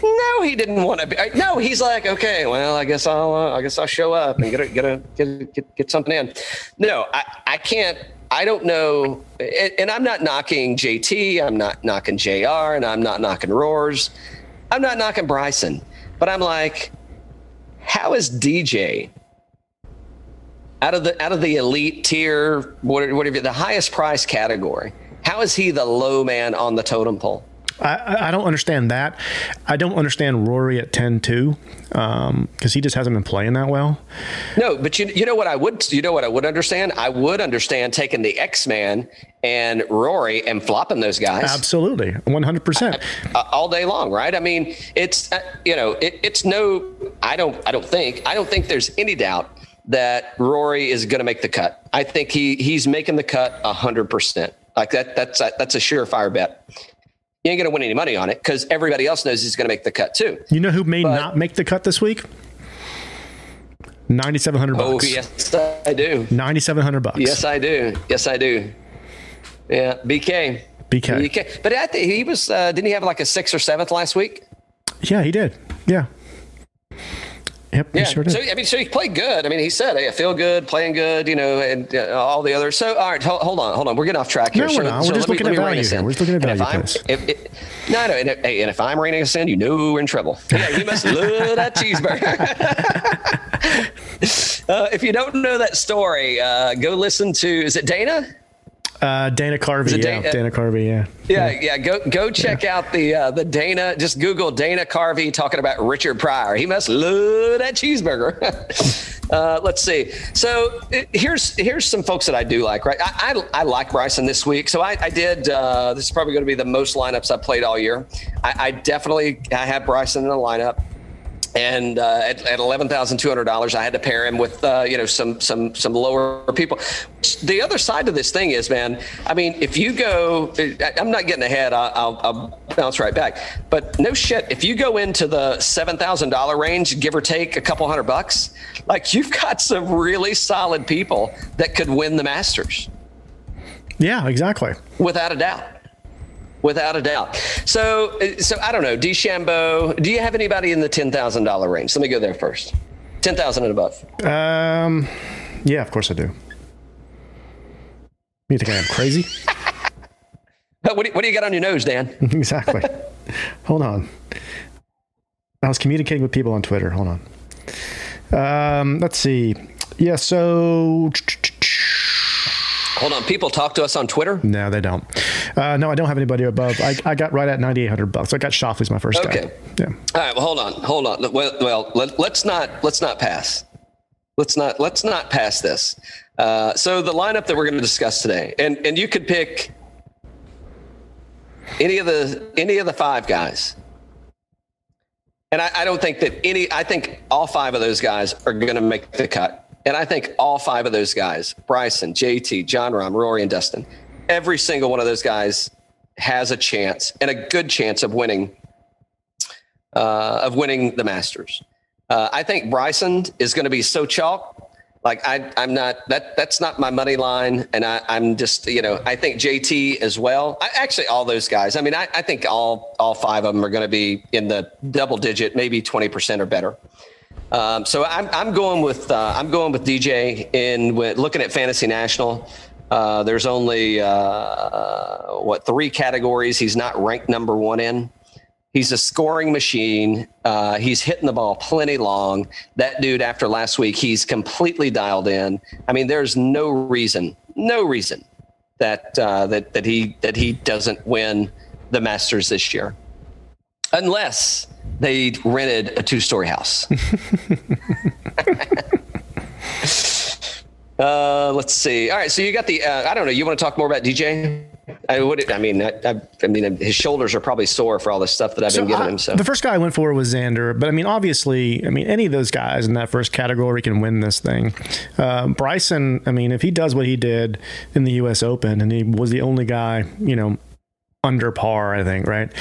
No, he didn't want to be. No, he's like, okay, well, I guess I'll, uh, I guess I'll show up and get a, get a, get, get, get something in. No, I, I can't I don't know, and I'm not knocking JT, I'm not knocking JR, and I'm not knocking Roars. I'm not knocking Bryson, but I'm like, how is DJ out of the out of the elite tier, whatever the highest price category? How is he the low man on the totem pole? I, I don't understand that. I don't understand Rory at 10 2 because um, he just hasn't been playing that well. No, but you, you know what I would you know what I would understand? I would understand taking the X Man and Rory and flopping those guys. Absolutely, 100% all day long, right? I mean, it's uh, you know, it, it's no I don't I don't think I don't think there's any doubt that Rory is going to make the cut. I think he he's making the cut 100%. Like that that's a, that's a surefire bet you ain't going to win any money on it because everybody else knows he's going to make the cut too. You know who may but, not make the cut this week? Ninety seven hundred bucks. Oh yes, I do. Ninety seven hundred bucks. Yes, I do. Yes, I do. Yeah, BK. BK. BK. But I think he was. Uh, didn't he have like a sixth or seventh last week? Yeah, he did. Yeah. Yep, yeah. Sure so I mean, so he played good. I mean, he said, "Hey, I feel good, playing good," you know, and uh, all the others. So, all right, hold, hold, on, hold on. We're getting off track here. No, we're so, not. We're just looking me, at value here. We're just looking at value. If, if, no, no, and, hey, and if I'm reining us in, you know we're in trouble. Yeah, you must love that cheeseburger. uh, if you don't know that story, uh, go listen to. Is it Dana? Uh, Dana Carvey, yeah, Dana, Dana Carvey, yeah. yeah, yeah, Go go check yeah. out the uh, the Dana. Just Google Dana Carvey talking about Richard Pryor. He must love that cheeseburger. uh, let's see. So here's here's some folks that I do like. Right, I I, I like Bryson this week. So I, I did. Uh, this is probably going to be the most lineups I've played all year. I, I definitely I have Bryson in the lineup and uh, at, at eleven thousand two hundred dollars, I had to pair him with uh, you know some some some lower people. The other side of this thing is, man. I mean, if you go, I'm not getting ahead. I'll, I'll bounce right back. But no shit, if you go into the seven thousand dollar range, give or take a couple hundred bucks, like you've got some really solid people that could win the Masters. Yeah, exactly. Without a doubt without a doubt. So, so I don't know, DeChambeau. Do you have anybody in the ten thousand dollar range? Let me go there first. Ten thousand and above. Um, yeah, of course I do. You think I am crazy? what, do you, what do you got on your nose, Dan? exactly. Hold on. I was communicating with people on Twitter. Hold on. Um, let's see. Yeah, so Hold on, people talk to us on Twitter? No, they don't. Uh, no, I don't have anybody above. I, I got right at 9,800 bucks. I got Schauffele's my first Okay. guy. Yeah. All right. Well, hold on. Hold on. Well, well let, let's not let's not pass. Let's not let's not pass this. Uh, so the lineup that we're going to discuss today, and and you could pick any of the any of the five guys. And I, I don't think that any. I think all five of those guys are going to make the cut. And I think all five of those guys, Bryson, JT, Jon Rahm, Rory, and Dustin, every single one of those guys has a chance and a good chance of winning uh, of winning the Masters. Uh, I think Bryson is going to be so chalk. Like I, I'm not that. That's not my money line, and I, I'm just you know I think JT as well. I, actually, all those guys. I mean, I, I think all all five of them are going to be in the double digit, maybe twenty percent or better. Um, so I'm, I'm going with uh, I'm going with DJ in with, looking at Fantasy National. Uh, there's only uh, what three categories he's not ranked number one in. He's a scoring machine. Uh, he's hitting the ball plenty long. That dude, after last week, he's completely dialed in. I mean, there's no reason, no reason that uh, that that he that he doesn't win the Masters this year, unless they rented a two-story house. uh, let's see. All right, so you got the. Uh, I don't know. You want to talk more about DJ? I would. I mean, I, I, I mean, his shoulders are probably sore for all the stuff that I've been giving I- him. So the first guy I went for was Xander, but I mean, obviously, I mean, any of those guys in that first category can win this thing. Uh, Bryson, I mean, if he does what he did in the U.S. Open, and he was the only guy, you know, under par, I think, right?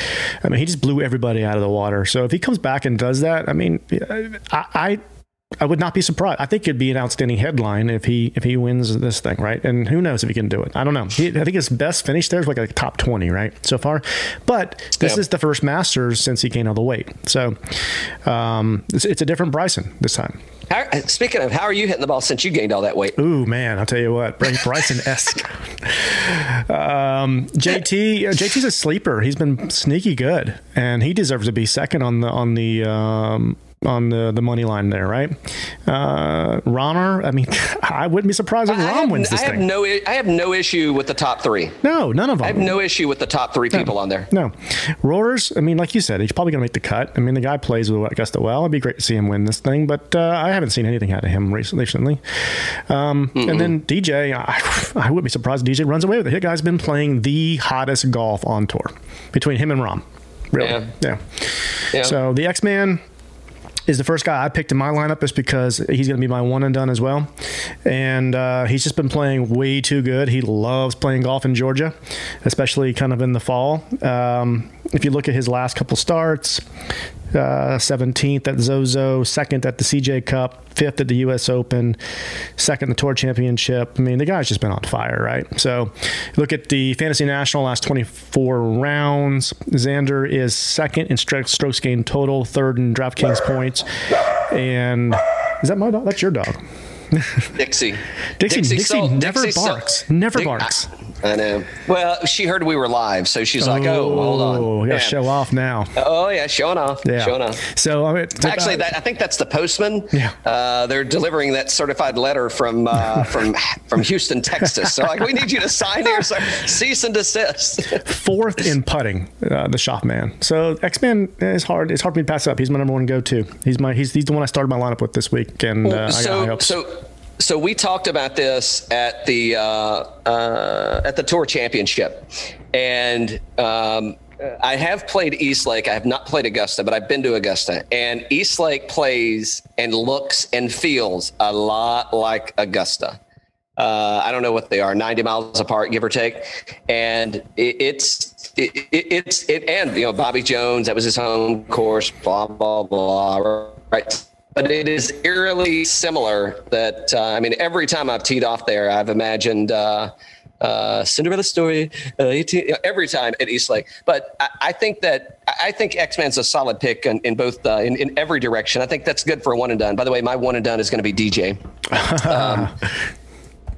I mean, he just blew everybody out of the water. So if he comes back and does that, I mean, I. I I would not be surprised. I think it'd be an outstanding headline if he if he wins this thing, right? And who knows if he can do it? I don't know. He, I think his best finish there is like a top twenty, right, so far. But this Yeah. is the first Masters since he gained all the weight, so um, it's, it's a different Bryson this time. How, speaking of, how are you hitting the ball since you gained all that weight? Ooh man, I'll tell you what, Bryson esque. um, JT, uh, JT's a sleeper. He's been sneaky good, and he deserves to be second on the on the. Um, on the, the money line there, right? Uh, Rahmer, I mean, I wouldn't be surprised if I Rahm have, wins this I have thing. no. I have no issue with the top three. no, none of them. I have no issue with the top three people on there. No, Roars. I mean, like you said, he's probably going to make the cut. I mean, the guy plays with Augusta well. It'd be great to see him win this thing, but uh, I haven't seen anything out of him recently. Um, and then DJ, I, I would be surprised if DJ runs away with it. The guy's been playing the hottest golf on tour between him and Rahm. Really, Yeah. yeah. Yeah. So the X Man is the first guy I picked in my lineup is because he's going to be my one and done as well. And uh, he's just been playing way too good. He loves playing golf in Georgia, especially kind of in the fall. Um, if you look at his last couple starts, uh, 17th at Zozo, second at the CJ Cup, fifth at the U.S. Open, second the Tour Championship. I mean, the guy's just been on fire, right? So, look at the Fantasy National last 24 rounds. Xander is second in stro- strokes gained total, third in DraftKings points, and is that my dog? That's your dog. Dixie. Dixie- Dixie Sol- never Dixie barks. Never Dick- barks. I, I know. Well, she heard we were live, so she's like, "Oh, hold on." Oh, we got to Yeah. show off now. Oh yeah, showing off. Yeah. Showing off. So, I mean, Actually, that I think that's the postman. Yeah. Uh, they're delivering that certified letter from uh, from from Houston, Texas. So like, we need you to sign here, so cease and desist. fourth in putting, uh, the shop man. So X Man is hard. It's hard for me to pass up. He's my number one go to. He's my he's, he's the one I started my lineup with this week, and uh, I got high so hopes. so so we talked about this at the uh, uh, at the tour championship, and um, I have played East Lake. I have not played Augusta, but I've been to Augusta, and East Lake plays and looks and feels a lot like Augusta. Uh, I don't know what they are, 90 miles apart, give or take. And it, it's, it, it, it's, it, and, you know, Bobby Jones, that was his home course, blah, blah, blah, right? But it is eerily similar that, uh, I mean, every time I've teed off there, I've imagined, uh, uh, Cinderella story, uh, 18, you know, every time at East Lake. But I, I think that I think X Men's a solid pick in, in both uh, in, in every direction. I think that's good for a one and done. By the way, my one and done is going to be DJ. Um,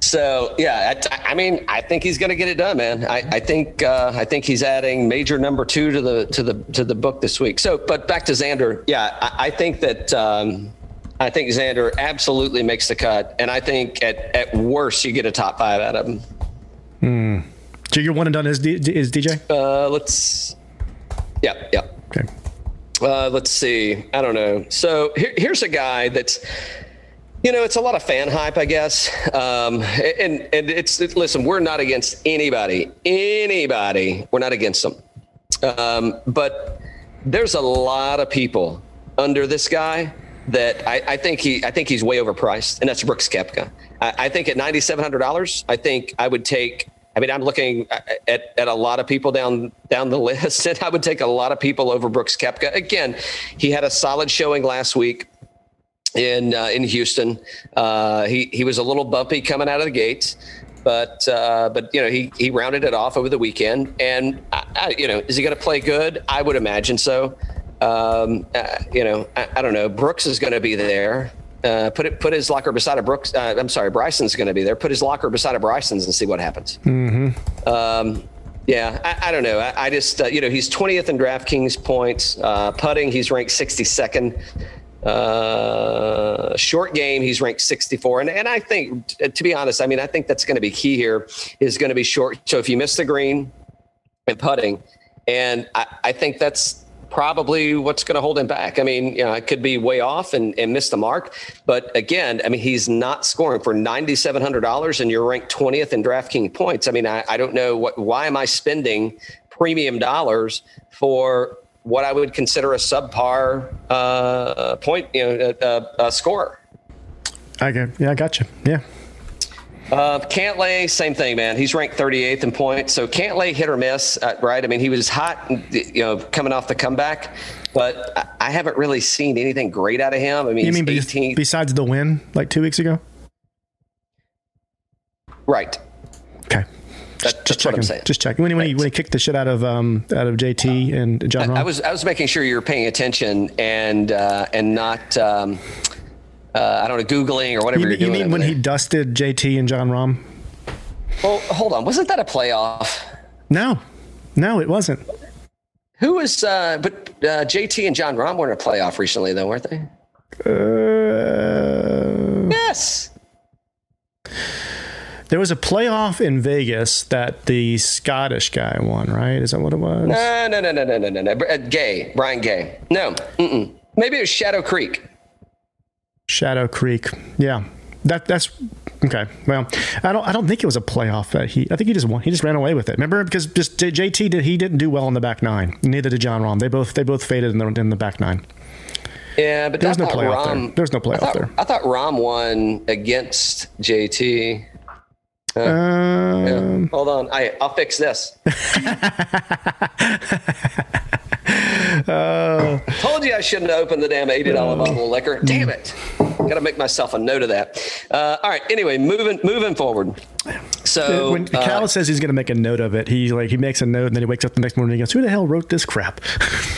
so yeah, I, I mean, I think he's going to get it done, man. I, I think uh, I think he's adding major number two to the to the to the book this week. So, but back to Xander, yeah, I, I think that um, I think Xander absolutely makes the cut, and I think at at worst you get a top five out of him. So your one and done is, D- is DJ? Uh, let's. Yeah, yeah. Okay. Uh, let's see. I don't know. So here, here's a guy that's, you know, it's a lot of fan hype, I guess. Um, and and it's listen, we're not against anybody, anybody. We're not against them. Um, but there's a lot of people under this guy that I, I think he I think he's way overpriced, and that's Brooks Koepka. I, I think at ninety seven hundred dollars, I think I would take. I mean, I'm looking at, at a lot of people down down the list, and I would take a lot of people over Brooks Koepka. Again, he had a solid showing last week in uh, in Houston. Uh, he he was a little bumpy coming out of the gates, but uh, but you know he he rounded it off over the weekend. And I, I, you know, is he going to play good? I would imagine so. Um, uh, you know, I, I, don't know. Brooks is going to be there. Uh, put it, put his locker beside a Brooks. Uh, I'm sorry, Bryson's going to be there. Put his locker beside a Bryson's and see what happens. Mm-hmm. Um, yeah, I, I, don't know. I, I just, uh, you know, he's 20th in DraftKings points. Uh, putting, he's ranked 62nd. Uh, short game, he's ranked 64. And, and I think, to be honest, I mean, I think that's going to be key here is going to be short. So if you miss the green and putting, and I, I think that's probably what's going to hold him back. I mean, you know, it could be way off and, and miss the mark. But again, I mean, he's not scoring for $9,700 and you're ranked 20th in DraftKings points. I mean, I, I don't know what, why am I spending premium dollars for what I would consider a subpar uh, point, you know, a, a score. I get, yeah, I got you. Yeah. Uh, Cantlay, same thing, man. He's ranked 38th in points. So Cantlay hit or miss, uh, right? I mean, he was hot, you know, coming off the comeback, but I haven't really seen anything great out of him. I mean, you mean 18th. besides the win like two weeks ago? Right. That, just checking. Just checking. When, he, when, he, when he kicked the shit out of um, out of JT and John. I, I, was I was making sure you were paying attention and uh, and not. Um, uh, I don't know, Googling or whatever you. You mean when there. he dusted JT and Jon Rahm? Well, hold on. Wasn't that a playoff? No, no, it wasn't. Who was, uh, but uh, JT and Jon Rahm were in a playoff recently, though, weren't they? Uh, yes. There was a playoff in Vegas that the Scottish guy won, right? Is that what it was? No, no, no, no, no, no, no. no. Uh, Gay, Brian Gay. No, Mm-mm. maybe it was Shadow Creek. Shadow Creek. Yeah, that that's okay. Well, I don't I don't think it was a playoff that he. I think he just won. He just ran away with it. Remember, because just JT did he didn't do well in the back nine. Neither did Jon Rahm. They both they both faded in the in the back nine. Yeah, but there's no playoff Rahm, there. There's no playoff I thought, there. I thought Rahm won against JT. Uh, um, yeah. Hold on, I I'll fix this. uh, Told you I shouldn't have opened the damn eighty dollar uh, bottle of liquor. Damn it! Got to make myself a note of that. Uh, all right. Anyway, moving moving forward. So when uh, Cal says he's going to make a note of it, he like he makes a note and then he wakes up the next morning and he goes, "Who the hell wrote this crap?"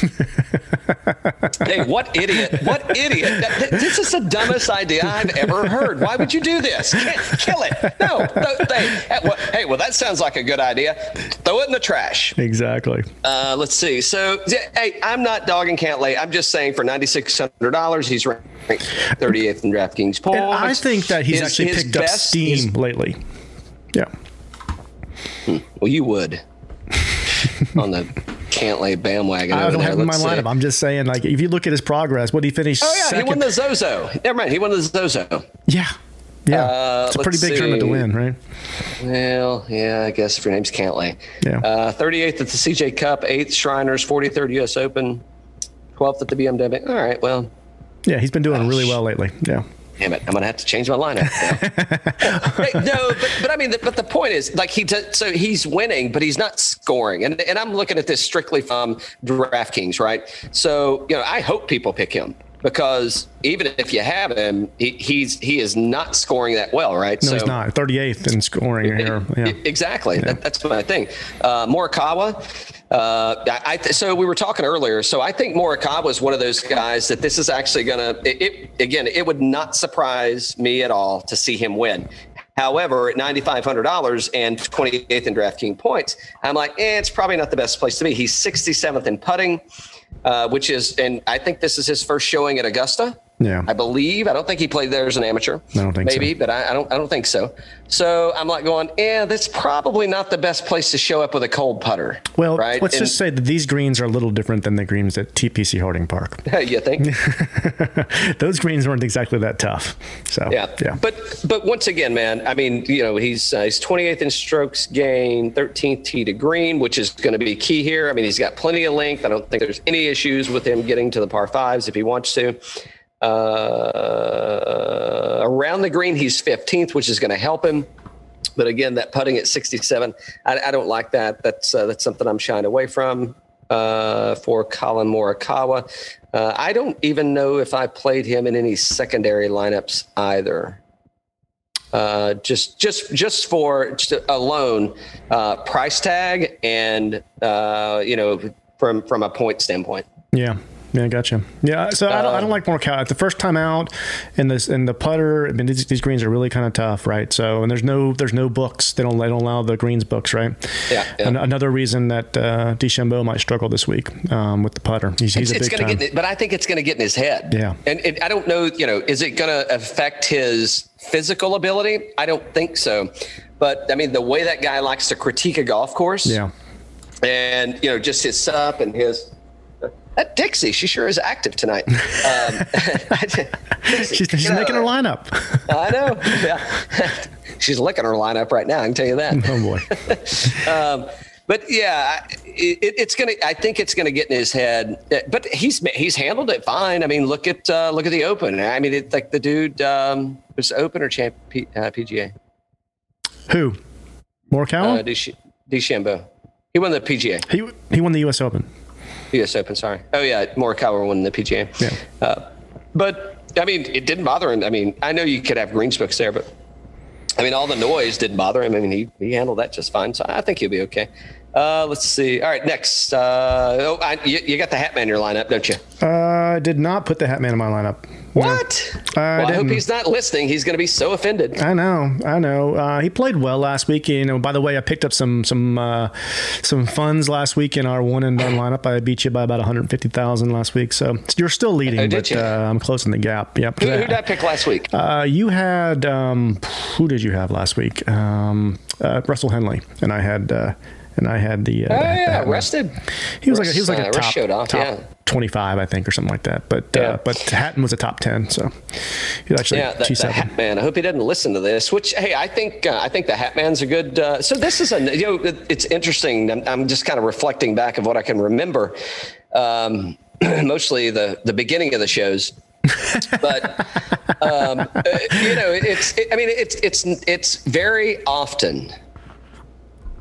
hey, what idiot! What idiot! This is the dumbest idea I've ever heard. Why would you do this? Kill it! No. Hey, well, that sounds like a good idea. Throw it in the trash. Exactly. Uh, let's see. So, hey, I'm not dogging Cantlay. I'm just saying for ninety six hundred dollars, he's ranked 38th in DraftKings points. And I think that he's his, actually his picked up steam lately. Yeah. Hmm. Well, you would on the Cantlay bandwagon. I don't have in my see. lineup. I'm just saying, like, if you look at his progress, what he finished. Oh yeah, second. he won the Zozo. Never mind, he won the Zozo. Yeah. Yeah, uh, it's a pretty big see. tournament to win, right? Well, yeah, I guess if your name's Cantlay. Yeah. Uh, 38th at the CJ Cup, 8th Shriners, 43rd U.S. Open, 12th at the BMW. All right, well. Yeah, he's been doing gosh. really well lately. Yeah damn it, I'm gonna have to change my lineup. no, but, but I mean, the, but the point is, like he, does, so he's winning, but he's not scoring. And and I'm looking at this strictly from DraftKings, right? So you know, I hope people pick him because even if you have him, he, he's he is not scoring that well, right? No, so, he's not. 38th in scoring here. Yeah. Exactly. Yeah. That, that's my thing. Uh, Morikawa. Uh, I, I, so we were talking earlier. So I think Morikawa is one of those guys that this is actually going to. It, again, it would not surprise me at all to see him win. However, at $9,500 and 28th in DraftKings points, I'm like, eh, it's probably not the best place to be. He's 67th in putting uh, which is, and I think this is his first showing at Augusta. Yeah. I believe. I don't think he played there as an amateur. I don't think so. Maybe, but I, I don't. I don't think so. So I'm like going, yeah, that's probably not the best place to show up with a cold putter. Well, right? let's And- just say that these greens are a little different than the greens at TPC Harding Park. you think? Those greens weren't exactly that tough. So Yeah. yeah. But but once again, man, I mean, you know, he's uh, he's 28th in strokes gained, 13th tee to green, which is going to be key here. I mean, he's got plenty of length. I don't think there's any issues with him getting to the par fives if he wants to. Uh, around the green, he's 15th, which is going to help him. But again, that putting at 67, I, I don't like that. That's uh, that's something I'm shying away from uh, for Collin Morikawa. Uh, I don't even know if I played him in any secondary lineups either. Uh, just just just for just alone uh, price tag and uh, you know from from a point standpoint. Yeah. Yeah, gotcha. Yeah, so I don't, I Um, don't like Morikawa. The first time out, in this in the putter, I mean these, these greens are really kind of tough, right? So and there's no there's no books. They don't they don't allow the greens books, right? Yeah, yeah. An- another reason that uh, DeChambeau might struggle this week um, with the putter. He's, he's it's, a it's big to time. get, in- but I think it's going to get in his head. Yeah. and it, I don't know. You know, is it going to affect his physical ability? I don't think so. But I mean, the way that guy likes to critique a golf course, yeah. and you know, just his up and his. That Dixie, she sure is active tonight. Um, Dixie, She's, she's know, making her lineup. I know. Yeah. She's licking her lineup right now. I can tell you that. oh boy. Um, but yeah, it, it's gonna. I think it's gonna get in his head. But he's he's handled it fine. I mean, look at uh, look at the Open. I mean, it's like the dude um, was it Open or champ P, uh, PGA. Who? Morikawa? Uh, DeChambeau. He won the PGA. he he won the U.S. Open. U.S. Open. Sorry. Oh yeah, Morikawa won the PGA. Yeah. Uh, but I mean, it didn't bother him. I mean, I know you could have greensbooks there, but I mean, all the noise didn't bother him. I mean, he he handled that just fine. So I think he'll be okay. Uh, let's see. All right, next. Uh, oh, I, you, you got the Hatman in your lineup, don't you? Uh, I did not put the Hatman in my lineup. What? I well, I hope he's not listening. He's going to be so offended. I know, I know. Uh, he played well last week. You know, by the way, I picked up some some uh, some funds last week in our one and done lineup. I beat you by about one hundred fifty thousand last week, so you're still leading, Oh, but uh, I'm closing the gap. Yep. Who, who did I pick last week? Uh, you had um, who did you have last week? Um, uh, Russell Henley, and I had uh, and I had the. Uh, oh yeah, rested. He was like a, he was like a uh, top, showed off, top yeah. 25, I think, or something like that. But Yeah. uh, but Hatton was a top 10, so he was actually Yeah, the, the G7. Hat Man. I hope he doesn't listen to this. Which, hey, I think uh, I think the Hat Man's a good. Uh, so this is a you know it, it's interesting. I'm, I'm just kind of reflecting back of what I can remember. Um, mostly the the beginning of the shows. but um, uh, you know, it's. It, I mean, it's it's it's very often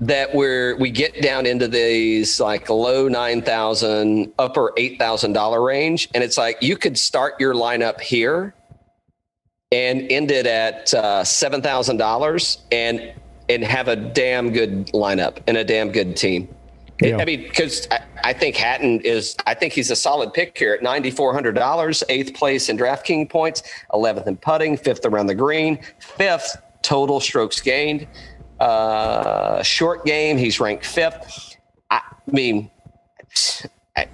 that we're we get down into these like low nine thousand, upper eight thousand dollar range, and it's like you could start your lineup here and end it at uh, seven thousand dollars and and have a damn good lineup and a damn good team. Yeah. I mean, because I, I think Hatton is, I think he's a solid pick here at ninety four hundred dollars, eighth place in DraftKings points, eleventh in putting, fifth around the green, fifth total strokes gained. Uh, short game, he's ranked fifth. I mean, I,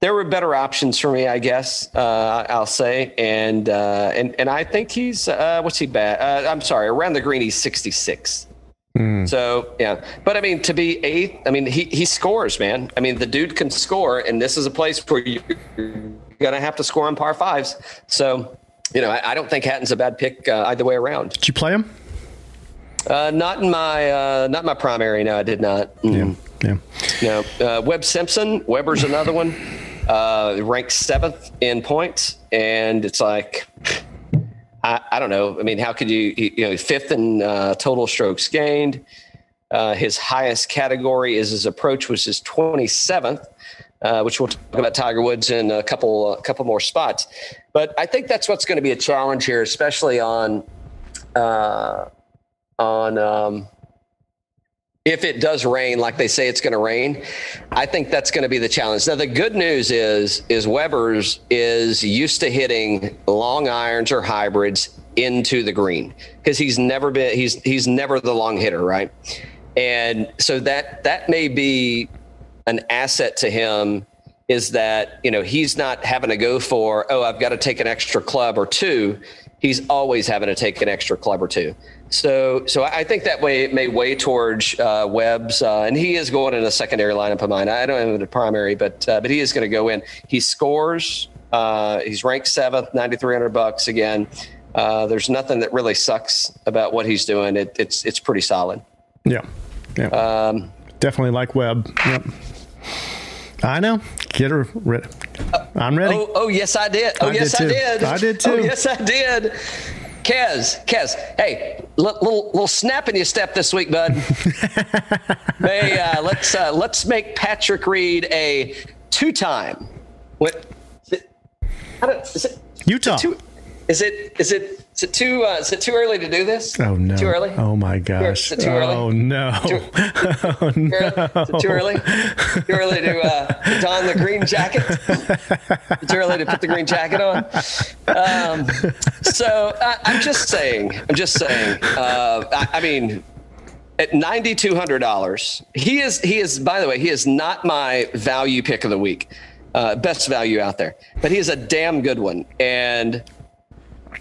there were better options for me, I guess. Uh, I'll say, and uh, and and I think he's uh, what's he bad? Uh, I'm sorry, around the green, he's 66. So yeah, but I mean to be eighth, I mean he he scores, man. I mean the dude can score, and this is a place where you're gonna have to score on par fives. So you know, I, I don't think Hatton's a bad pick uh, either way around. Did you play him? Uh, not in my uh, not my primary. No, I did not. Mm. Yeah. No, uh, Webb Simpson. Weber's another one. Uh, ranked seventh in points, and it's like I, I don't know. I mean, how could you you know fifth in uh, total strokes gained? Uh, his highest category is his approach, which is twenty seventh. Uh, which we'll talk about Tiger Woods in a couple a couple more spots, but I think that's what's going to be a challenge here, especially on uh, on um, if it does rain, like they say it's going to rain, I think that's going to be the challenge. Now, the good news is, is Weber's is used to hitting long irons or hybrids into the green because he's never been, he's, he's never the long hitter. Right. And so that, that may be an asset to him is that you know he's not having to go for oh I've got to take an extra club or two. He's always having to take an extra club or two. So so I think that way it may weigh towards uh, Webb's, uh, and he is going in a secondary lineup of mine. I don't have the primary, but uh, but he is going to go in. He scores. Uh, he's ranked seventh, ninety three hundred bucks again. Uh, there's nothing that really sucks about what he's doing. It, it's it's pretty solid. Yeah, yeah. Um, Definitely like Webb. Yep. I know. Get her ready. I'm ready. Oh, oh yes, I did. Oh, I yes, did I did. I did too. Oh, yes, I did. Kez, Kez, hey, little little snap in your step this week, bud. hey, uh, let's uh, let's make Patrick Reed a two-time. What? Is it, is it Utah? Is it, two, is it is it is it too uh, is it too early to do this? Oh no! Too early? Oh my gosh! Is it too early? Oh no! Too, oh, no. Is it too early? Too early to uh, don the green jacket? too early to put the green jacket on? Um, so I, am just saying. I'm just saying. Uh, I, I mean, at ninety two hundred dollars, he is he is. By the way, he is not my value pick of the week. Uh, best value out there, but he is a damn good one, and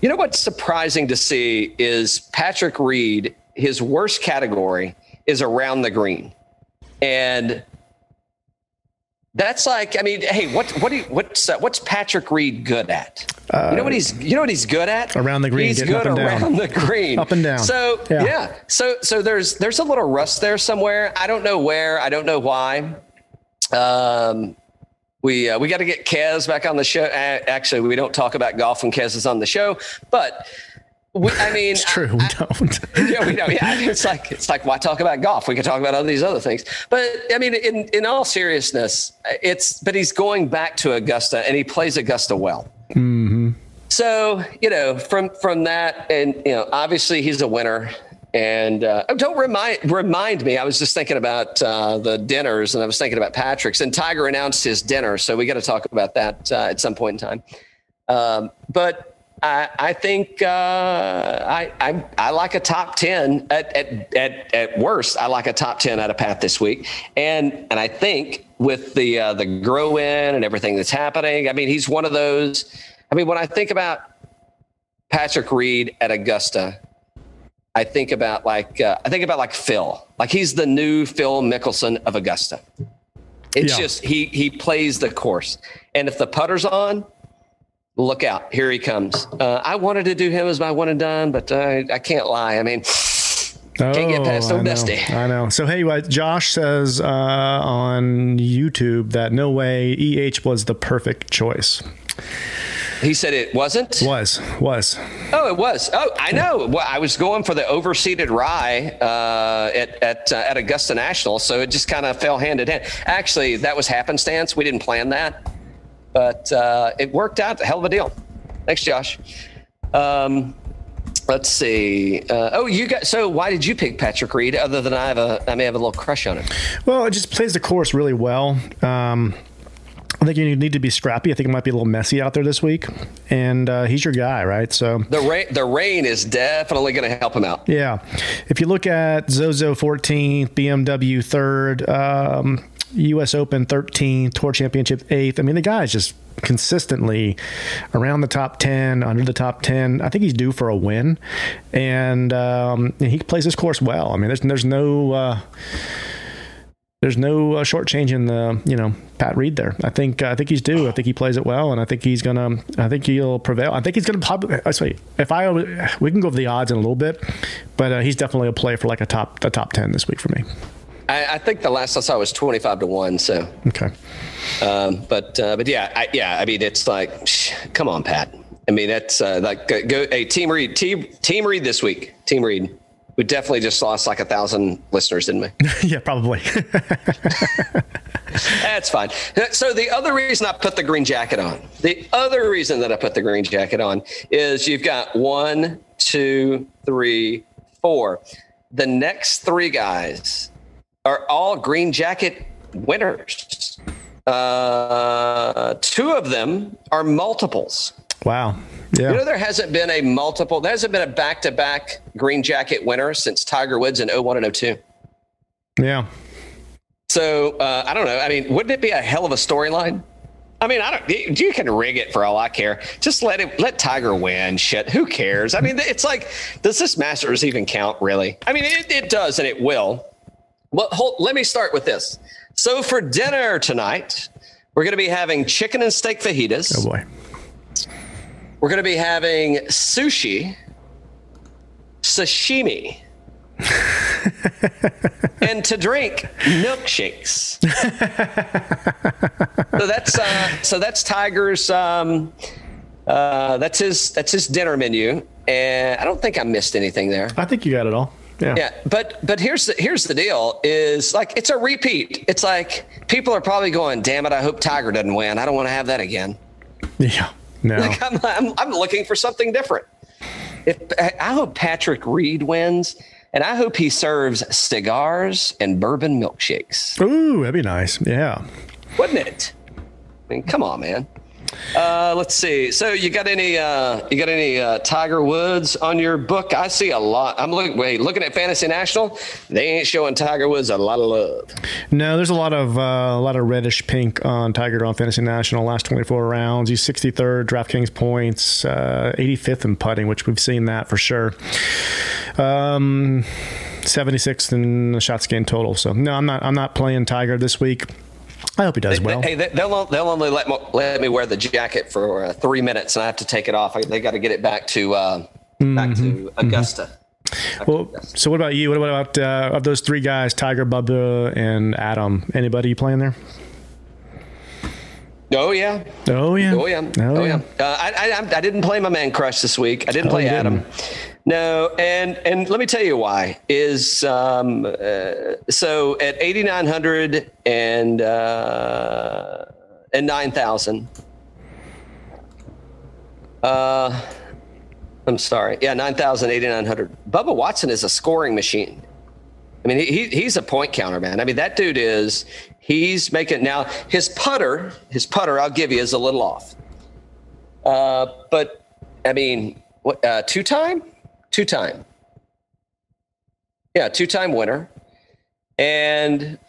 you know what's surprising to see is Patrick Reed, his worst category is around the green. And that's like, I mean, hey, what what do you, what's uh, what's Patrick Reed good at? Uh, you know what he's you know what he's good at? Around the green. He's good around the green. up and down. So yeah. yeah. So so there's there's a little rust there somewhere. I don't know where. I don't know why. Um, we uh, we got to get Kez back on the show. Actually, we don't talk about golf when Kez is on the show, but we, I mean, it's true. We don't. yeah, we don't. Yeah, it's like it's like why talk about golf? We can talk about all these other things. But I mean, in in all seriousness, it's but he's going back to Augusta and he plays Augusta well. Mm-hmm. So you know, from from that, and you know, obviously he's a winner. And uh, oh, don't remind remind me. I was just thinking about uh, the dinners, and I was thinking about Patrick's. And Tiger announced his dinner, so we got to talk about that uh, at some point in time. Um, but I, I think uh, I, I, I like a top ten at, at at at worst. I like a top ten out of Pat this week, and and I think with the uh, the grow in and everything that's happening, I mean he's one of those. I mean when I think about Patrick Reed at Augusta I think about like uh, I think about like Phil. Like he's the new Phil Mickelson of Augusta. It's yeah. just he he plays the course, and if the putter's on, look out! Here he comes. Uh, I wanted to do him as my one and done, but I, I can't lie. I mean. Oh, Can't get past Old Dusty. I know. So hey, Josh says uh, on YouTube that no way EH was the perfect choice. He said it wasn't. Was was. Oh, it was. Oh, I know. Well, I was going for the overseeded rye uh, at at uh, at Augusta National, so it just kind of fell hand in hand. Actually, that was happenstance. We didn't plan that, but uh, it worked out. A hell of a deal. Thanks, Josh. Um, let's see. Uh, oh, you got. So, why did you pick Patrick Reed? Other than I have a, I may have a little crush on him. Well, it just plays the course really well. Um, I think you need to be scrappy. I think it might be a little messy out there this week, and uh, he's your guy, right? So the rain, the rain is definitely going to help him out. Yeah, if you look at Zozo 14th, BMW third, um, U.S. Open 13th, Tour Championship eighth. I mean, the guy's just consistently around the top 10, under the top 10. I think he's due for a win, and um, he plays his course well. I mean, there's there's no. Uh, there's no uh, shortchanging the you know Pat Reed there. I think I think he's due. I think he plays it well, and I think he's gonna. I think he'll prevail. I think he's gonna probably. I say if I we can go over the odds in a little bit, but uh, he's definitely a play for like a top a top ten this week for me. I, I think the last I saw was twenty five to one. So okay, um, but uh, but yeah, I, yeah. I mean, it's like, shh, come on, Pat. I mean, that's uh, like go. Hey, team Reed, team team Reed this week. Team Reed we definitely just lost like a thousand listeners, didn't we? yeah, probably. That's fine. So the other reason I put the green jacket on, the other reason that I put the green jacket on is you've got one, two, three, four. The next three guys are all green jacket winners. Uh, two of them are multiples. Wow. Yeah. You know, there hasn't been a multiple, there hasn't been a back to back green jacket winner since Tiger Woods in 01 and 02. Yeah. So uh, I don't know. I mean, wouldn't it be a hell of a storyline I mean, I don't. You can rig it for all I care. Just let it. Let Tiger win. Shit. Who cares? I mean, it's like, does this Masters even count? Really? I mean, it, it does, and it will. Well, hold, let me start with this. So for dinner tonight, we're going to be having chicken and steak fajitas. Oh boy. We're going to be having sushi, sashimi, and to drink milkshakes. so that's uh, so that's Tiger's. Um, uh, that's his that's his dinner menu, and I don't think I missed anything there. I think you got it all. Yeah. Yeah, but but here's the here's the deal: is like it's a repeat. It's like people are probably going, "Damn it! I hope Tiger doesn't win. I don't want to have that again." Yeah. No. Like I'm, I'm, I'm looking for something different. If I hope Patrick Reed wins, and I hope he serves cigars and bourbon milkshakes. Ooh, that'd be nice. Yeah. Wouldn't it? I mean, come on, man. Uh, let's see. So you got any uh, you got any uh, Tiger Woods on your book? I see a lot. I'm looking wait, looking at Fantasy National. They ain't showing Tiger Woods a lot of love. No, there's a lot of uh, a lot of reddish pink on Tiger on Fantasy National. Last 24 rounds, he's 63rd DraftKings points, uh, 85th in putting, which we've seen that for sure. Um, 76th in shots gained total. So no, I'm not I'm not playing Tiger this week. I hope he does They- well. Hey, they- they'll they'll only let me, let me wear the jacket for uh, three minutes, and I have to take it off. I, they got to get it back to uh, back Mm-hmm. to Augusta. Well, so what about you? What about uh, of those three guys, Tiger, Bubba, and Adam? Anybody you playing there? Oh yeah, Oh yeah. oh yeah, oh, yeah. Uh, I, I I didn't play my man crush this week. I didn't Oh, play you Adam. No, and and let me tell you why is um, uh, so at eighty nine hundred and uh, and nine thousand. Uh, I'm sorry. Yeah, 9,000, 8,900. Bubba Watson is a scoring machine. I mean, he, he's a point counter, man. I mean, that dude is, he's making, now his putter, his putter, I'll give you, is a little off. Uh, but, I mean, what, uh, two time? Two time. Yeah, two time winner. And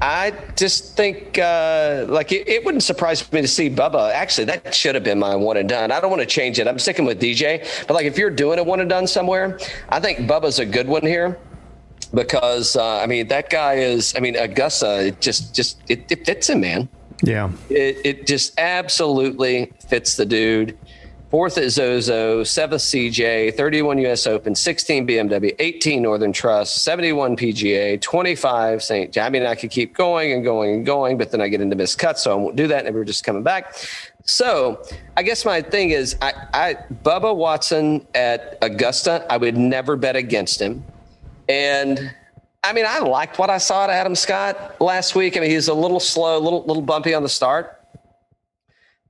I just think, uh, like, it, it wouldn't surprise me to see Bubba. Actually, that should have been my one and done. I don't want to change it. I'm sticking with DJ. But, like, if you're doing a one and done somewhere, I think Bubba's a good one here because, uh, I mean, that guy is, I mean, Augusta, it just, just, it, it fits him, man. Yeah. It, it just absolutely fits the dude. Fourth at Zozo, seventh CJ, 31 US Open, 16 BMW, 18 Northern Trust, 71 PGA, 25 St. I mean, I could keep going and going and going, but then I get into missed cuts, so I won't do that. And we're just coming back. So I guess my thing is, I, I Bubba Watson at Augusta, I would never bet against him. And I mean, I liked what I saw at Adam Scott last week. I mean, he's a little slow, a little little bumpy on the start.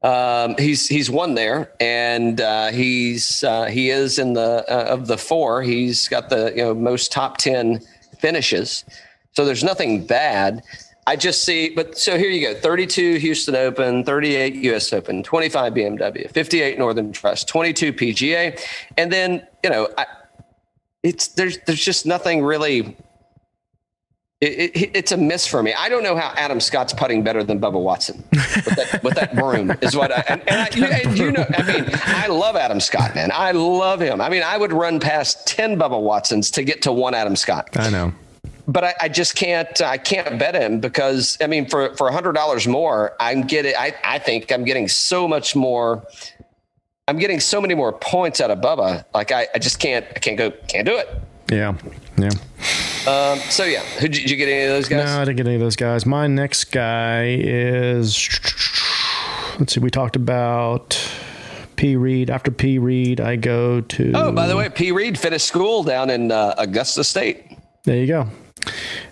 Um, he's he's won there, and uh, he's uh, he is in the uh, of the four. He's got the you know most top ten finishes. So there's nothing bad. I just see, but so here you go: 32 Houston Open, 38 U.S. Open, 25 BMW, 58 Northern Trust, 22 PGA, and then you know, I, it's there's there's just nothing really it, it, it's a miss for me. I don't know how Adam Scott's putting better than Bubba Watson with that, with that broom is what I, and, and, I, you, and you know, I mean, I love Adam Scott, man. I love him. I mean, I would run past 10 Bubba Watsons to get to one Adam Scott, I know. but I, I just can't, I can't bet him because I mean, for, for a hundred dollars more, I'm getting, I, I think I'm getting so much more. I'm getting so many more points out of Bubba. Like I, I just can't, I can't go, can't do it. Yeah. Yeah. Um, so yeah, who did you get any of those guys? No, I didn't get any of those guys. My next guy is. Let's see. We talked about P. Reed. After P. Reed, I go to. Oh, by the way, P. Reed finished school down in uh, Augusta State. There you go.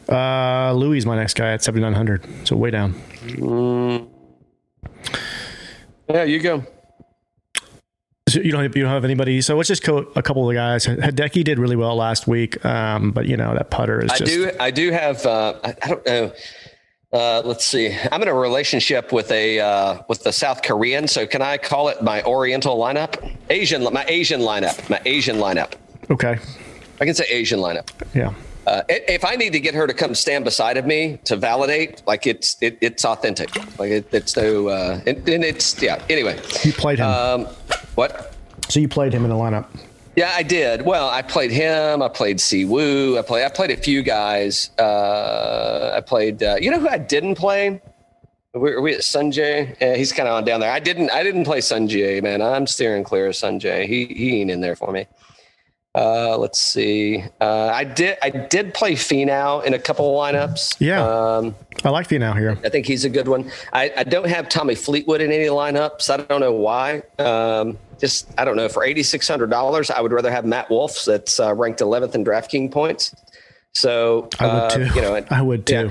Uh, Louis is my next guy at 7,900. So way down. Yeah, you go. So you don't have, you don't have anybody. So let's just a couple of the guys. Hideki did really well last week, um, but you know that putter is I just. do. I do have. Uh, I, I don't know. Uh, let's see. I'm in a relationship with a uh, with the South Korean. So can I call it my Oriental lineup? Asian. My Asian lineup. My Asian lineup. Okay. I can say Asian lineup. Yeah. Uh, if I need to get her to come stand beside of me to validate, like it's it, it's authentic, like it, it's no, uh, and, and it's yeah. Anyway, You played him. um, what? so you played him in the lineup. Yeah, I did. Well, I played him. I played Siwoo. I played. I played a few guys. Uh, I played. Uh, you know who I didn't play? Are we, are we at Sungjae? Yeah, he's kind of on down there. I didn't. I didn't play Sungjae, man. I'm steering clear of Sungjae. He he ain't in there for me. Uh, let's see. Uh, I did. I did play Finau in a couple of lineups. Yeah. Um, I like Finau here. I think he's a good one. I, I don't have Tommy Fleetwood in any lineups. I don't know why. Um, just I don't know. For eighty six hundred dollars, I would rather have Matt Wolff, that's uh, ranked eleventh in DraftKings points. So I would uh, too. You know, I would too. yeah.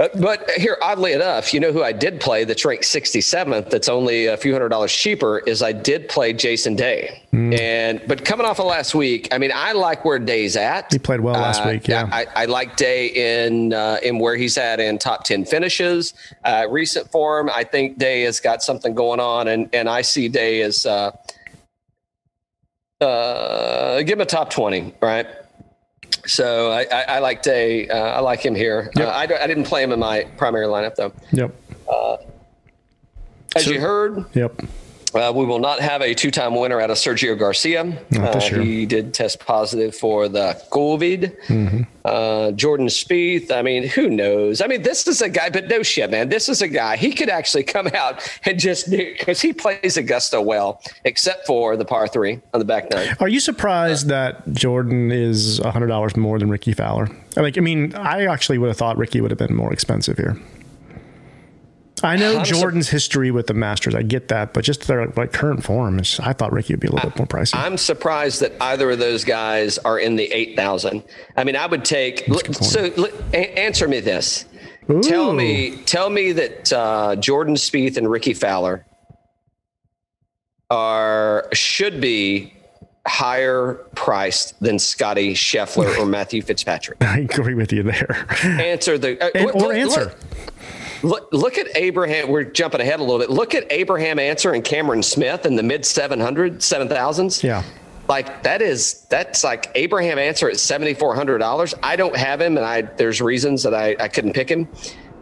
But, but here, oddly enough, you know who I did play that's ranked 67th. That's only a few hundred dollars cheaper. Is I did play Jason Day, Hmm. and but coming off of last week, I mean, I like where Day's at. He played well last Uh, week, yeah. I, I like Day in uh, in where he's at in top 10 finishes. Uh, recent form, I think Day has got something going on, and and I see Day as uh, uh, give him a top 20, right? So I, I, I like Day. Uh, I like him here. Yep. Uh, I, I didn't play him in my primary lineup though. Yep. As So- you heard, Yep. Uh, we will not have a two-time winner out of Sergio Garcia. Uh. He did test positive for the COVID. Mm-hmm. Uh, Jordan Spieth. I mean, who knows? I mean, this is a guy, but no shit, man. This is a guy. He could actually come out and just because he plays Augusta well, except for the par three on the back nine. Are you surprised that Jordan is hundred dollars more than Rickie Fowler? Like, I mean, I actually would have thought Rickie would have been more expensive here. I know I'm Jordan's history with the Masters. I get that, but just their like current form, is, I thought Rickie would be a little bit more pricey. I'm surprised that either of those guys are in the eight thousand. I mean, I would take. So a- answer me this. Tell me, tell me that uh, Jordan Spieth and Rickie Fowler are should be higher priced than Scottie Scheffler or Matthew Fitzpatrick. I agree with you there. Answer the uh, And- or look- answer. Look, look, look at Abraham. We're jumping ahead a little bit. Look at Abraham Ancer and Cameron Smith in the mid 700, 7,000s. Yeah. Like that is that's like Abraham Ancer at seventy four hundred dollars. I don't have him, and I there's reasons that I, I couldn't pick him.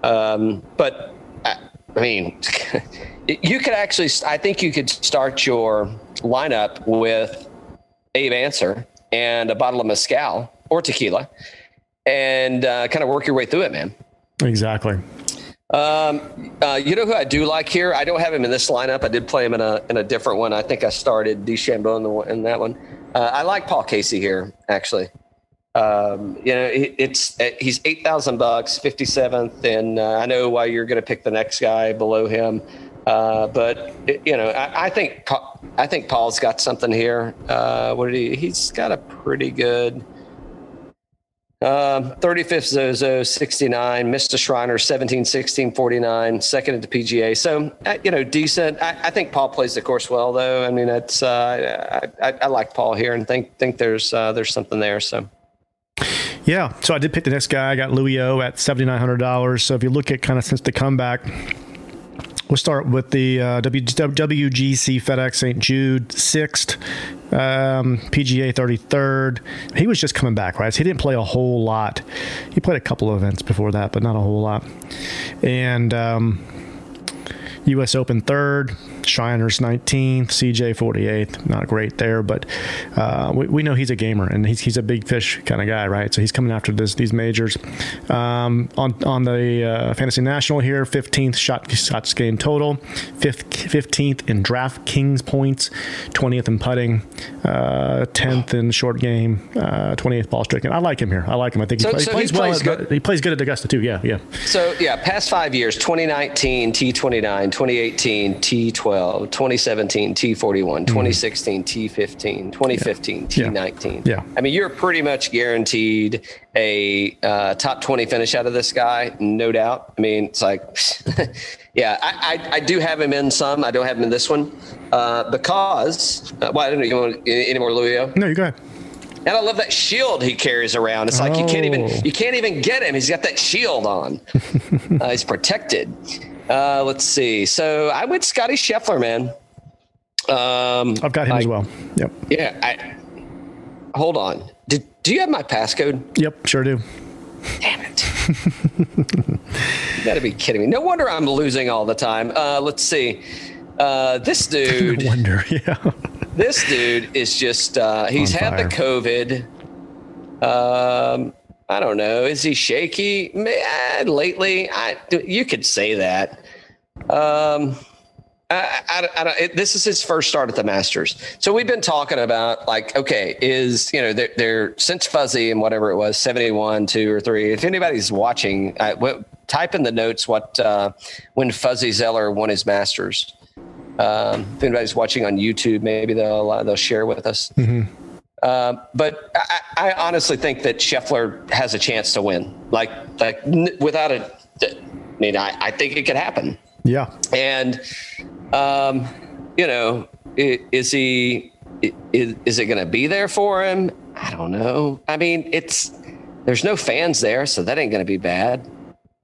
Um, but I, I mean, you could actually. I think you could start your lineup with Abe Ancer and a bottle of mezcal or tequila, and uh, kind of work your way through it, man. exactly. Um, uh, you know who I do like here? I don't have him in this lineup. I did play him in a in a different one. I think I started DeChambeau in the in that one. Uh, I like Paul Casey here, actually. Um, you know, it, it's uh, he's eight thousand bucks, fifty seventh, and uh, I know why you're going to pick the next guy below him. Uh, but it- you know, I, I think I think Paul's got something here. Uh, what did he? He's got a pretty good. Um, 35th Zozo, 69. Mr. Shriner, 17, 16, 49. Second at the PGA. So, uh, you know, decent. I, I think Paul plays the course well, though. I mean, that's uh, I, I, I like Paul here and think think there's uh, there's something there. So, Yeah. So I did pick the next guy. I got Louis O at seventy nine hundred dollars. So if you look at kind of since the comeback, we'll start with the uh, WGC FedEx St. Jude sixth, um, PGA thirty third. He was just coming back, right? So he didn't play a whole lot. He played a couple of events before that, but not a whole lot. And um, U.S. Open third, Shriners 19th, CJ 48th. Not great there, but uh, we, we know he's a gamer and he's, he's a big fish kind of guy, right? So he's coming after this these majors. Um, on on the uh, Fantasy National here, 15th shot shots gained total, fifth 15th in DraftKings points, 20th in putting, uh, 10th in short game, uh, 28th ball striking. I like him here. I like him. I think he, So- play- so he plays well. plays at- good. He plays good at Augusta too. Yeah, yeah. so yeah, past five years: 2019 T29, 2018 T12, 2017 T41, 2016 T15, 2015 T19. Yeah. I mean, you're pretty much guaranteed a uh, top 20 finish out of this guy, no doubt. I mean, it's like, yeah, I, I, I do have him in some. I don't have him in this one uh, because, uh, well, I don't know. You want any more Louis? No, you go ahead. And I love that shield he carries around. It's like you can't even Oh. you can't even get him. He's got that shield on. uh, he's protected. Uh, let's see. So I went Scottie Scheffler, man. Um, I've got him I- as well. Yep. Yeah. I, hold on. Did Do you have my passcode? Yep, sure do. Damn it. you gotta be kidding me. No wonder I'm losing all the time. Uh, let's see. Uh, this dude. No wonder, yeah. this dude is just, uh, he's had the. COVID. Um, I don't know. Is he shaky? Man, lately, I, you could say that. Um, I, I, I don't, it, this is his first start at the Masters. So we've been talking about like, okay, is, you know, they're, they're since Fuzzy and whatever it was, 71, two or three. If anybody's watching, what, type in the notes what, uh, when Fuzzy Zoeller won his Masters. Um, if anybody's watching on YouTube, maybe they'll, uh, they'll share with us. Um, but I, I honestly think that Scheffler has a chance to win. Like, like n- without a, I mean, I, I think it could happen. Yeah. And, um, you know, is he, is, is it going to be there for him? I don't know. I mean, it's, there's no fans there, so that ain't going to be bad.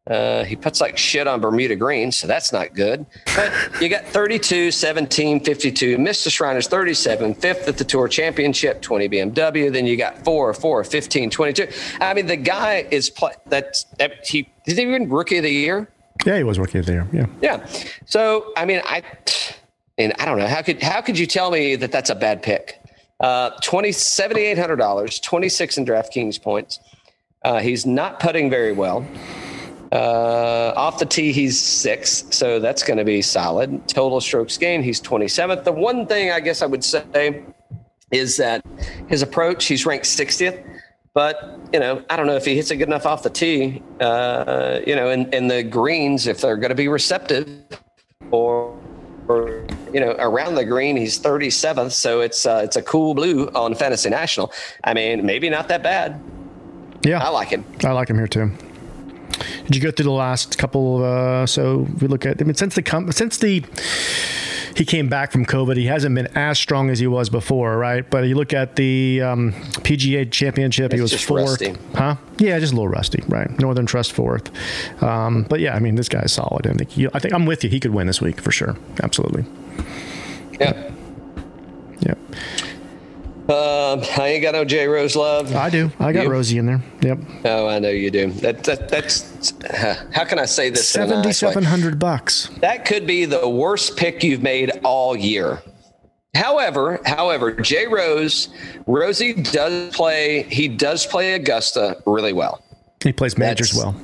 Uh, he puts like shit on Bermuda Green, so that's not good. But you got 32, 17, 52. Mr. Shriners 37, fifth at the Tour Championship, 20 BMW. Then you got four, four, 15, 22. I mean, the guy is play, that's that, he is he even rookie of the year. Yeah, he was rookie of the year. Yeah. Yeah. So I mean, I and I don't know how could how could you tell me that that's a bad pick? Uh, twenty seventy eight hundred dollars, twenty six in DraftKings points. Uh, he's not putting very well. Uh, off the tee, he's six, so that's going to be solid. Total strokes gained, he's 27th. The one thing I guess I would say is that his approach, he's ranked 60th, but you know, I don't know if he hits it good enough off the tee. Uh, you know, and, and the greens, if they're going to be receptive, or, or you know, around the green, he's 37th, so it's uh, it's a cool blue on Fantasy National. I mean, maybe not that bad. Yeah. I like him. I like him here too. Did you go through the last couple? Uh, so we look at. I mean, since the com- since the he came back from COVID, he hasn't been as strong as he was before, right? But you look at the um, PGA Championship, he was fourth, rusty. huh? Yeah, just a little rusty, right? Northern Trust fourth, um, but yeah, I mean, this guy's solid. I think he, I think I'm with you. He could win this week for sure. Absolutely. Yeah. Yeah, Um, I ain't got no J Rose love. I do. I got You? Rosie in there. Yep, Oh, I know you do. That, that that's how can I say this? in a nice way? seventy-seven hundred bucks. That could be the worst pick you've made all year. However, however, J Rose, Rosie does play. He does play Augusta really well. He plays majors well.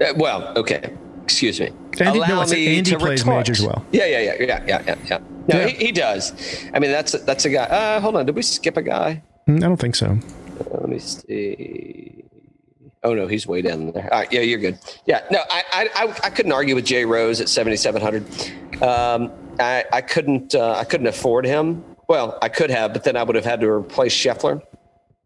Uh, well, okay. Excuse me. Andy- no, I said Andy plays majors well. Yeah, yeah, yeah, yeah, yeah, yeah, yeah. No, Yeah. He, he does. I mean, that's that's a guy. Uh, hold on. Did we skip a guy? Mm, I don't think so. Uh, let me see. Oh no, he's way down there. All right, yeah, you're good. Yeah, no, I I, I, I couldn't argue with Jay Rose at 7,700. Um, I I couldn't uh, I couldn't afford him. Well, I could have, but then I would have had to replace Scheffler.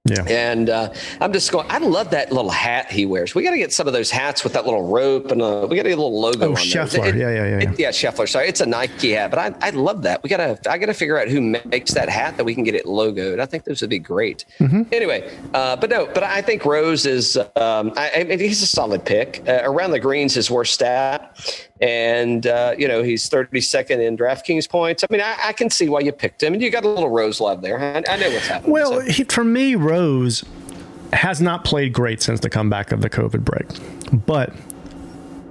Yeah. And uh, I'm just going. I love that little hat he wears. We got to get some of those hats with that little rope, and uh, we got to get a little logo. Oh, on. Scheffler. It- Yeah, yeah, yeah, it- yeah, Scheffler. Sorry, it's a Nike hat, but I, I love that. We gotta I gotta figure out who makes that hat that we can get it logoed. I think those would be great. Mm-hmm. Anyway, uh, but no, but I think Rose is. Um, I, I mean, he's a solid pick. Uh, around the greens, his worst stat, and uh, you know he's 32nd in DraftKings points. I mean, I, I can see why you picked him, and you got a little Rose love there. I, I know what's happening. Well, so. he, for me, Rose has not played great since the comeback of the COVID break, but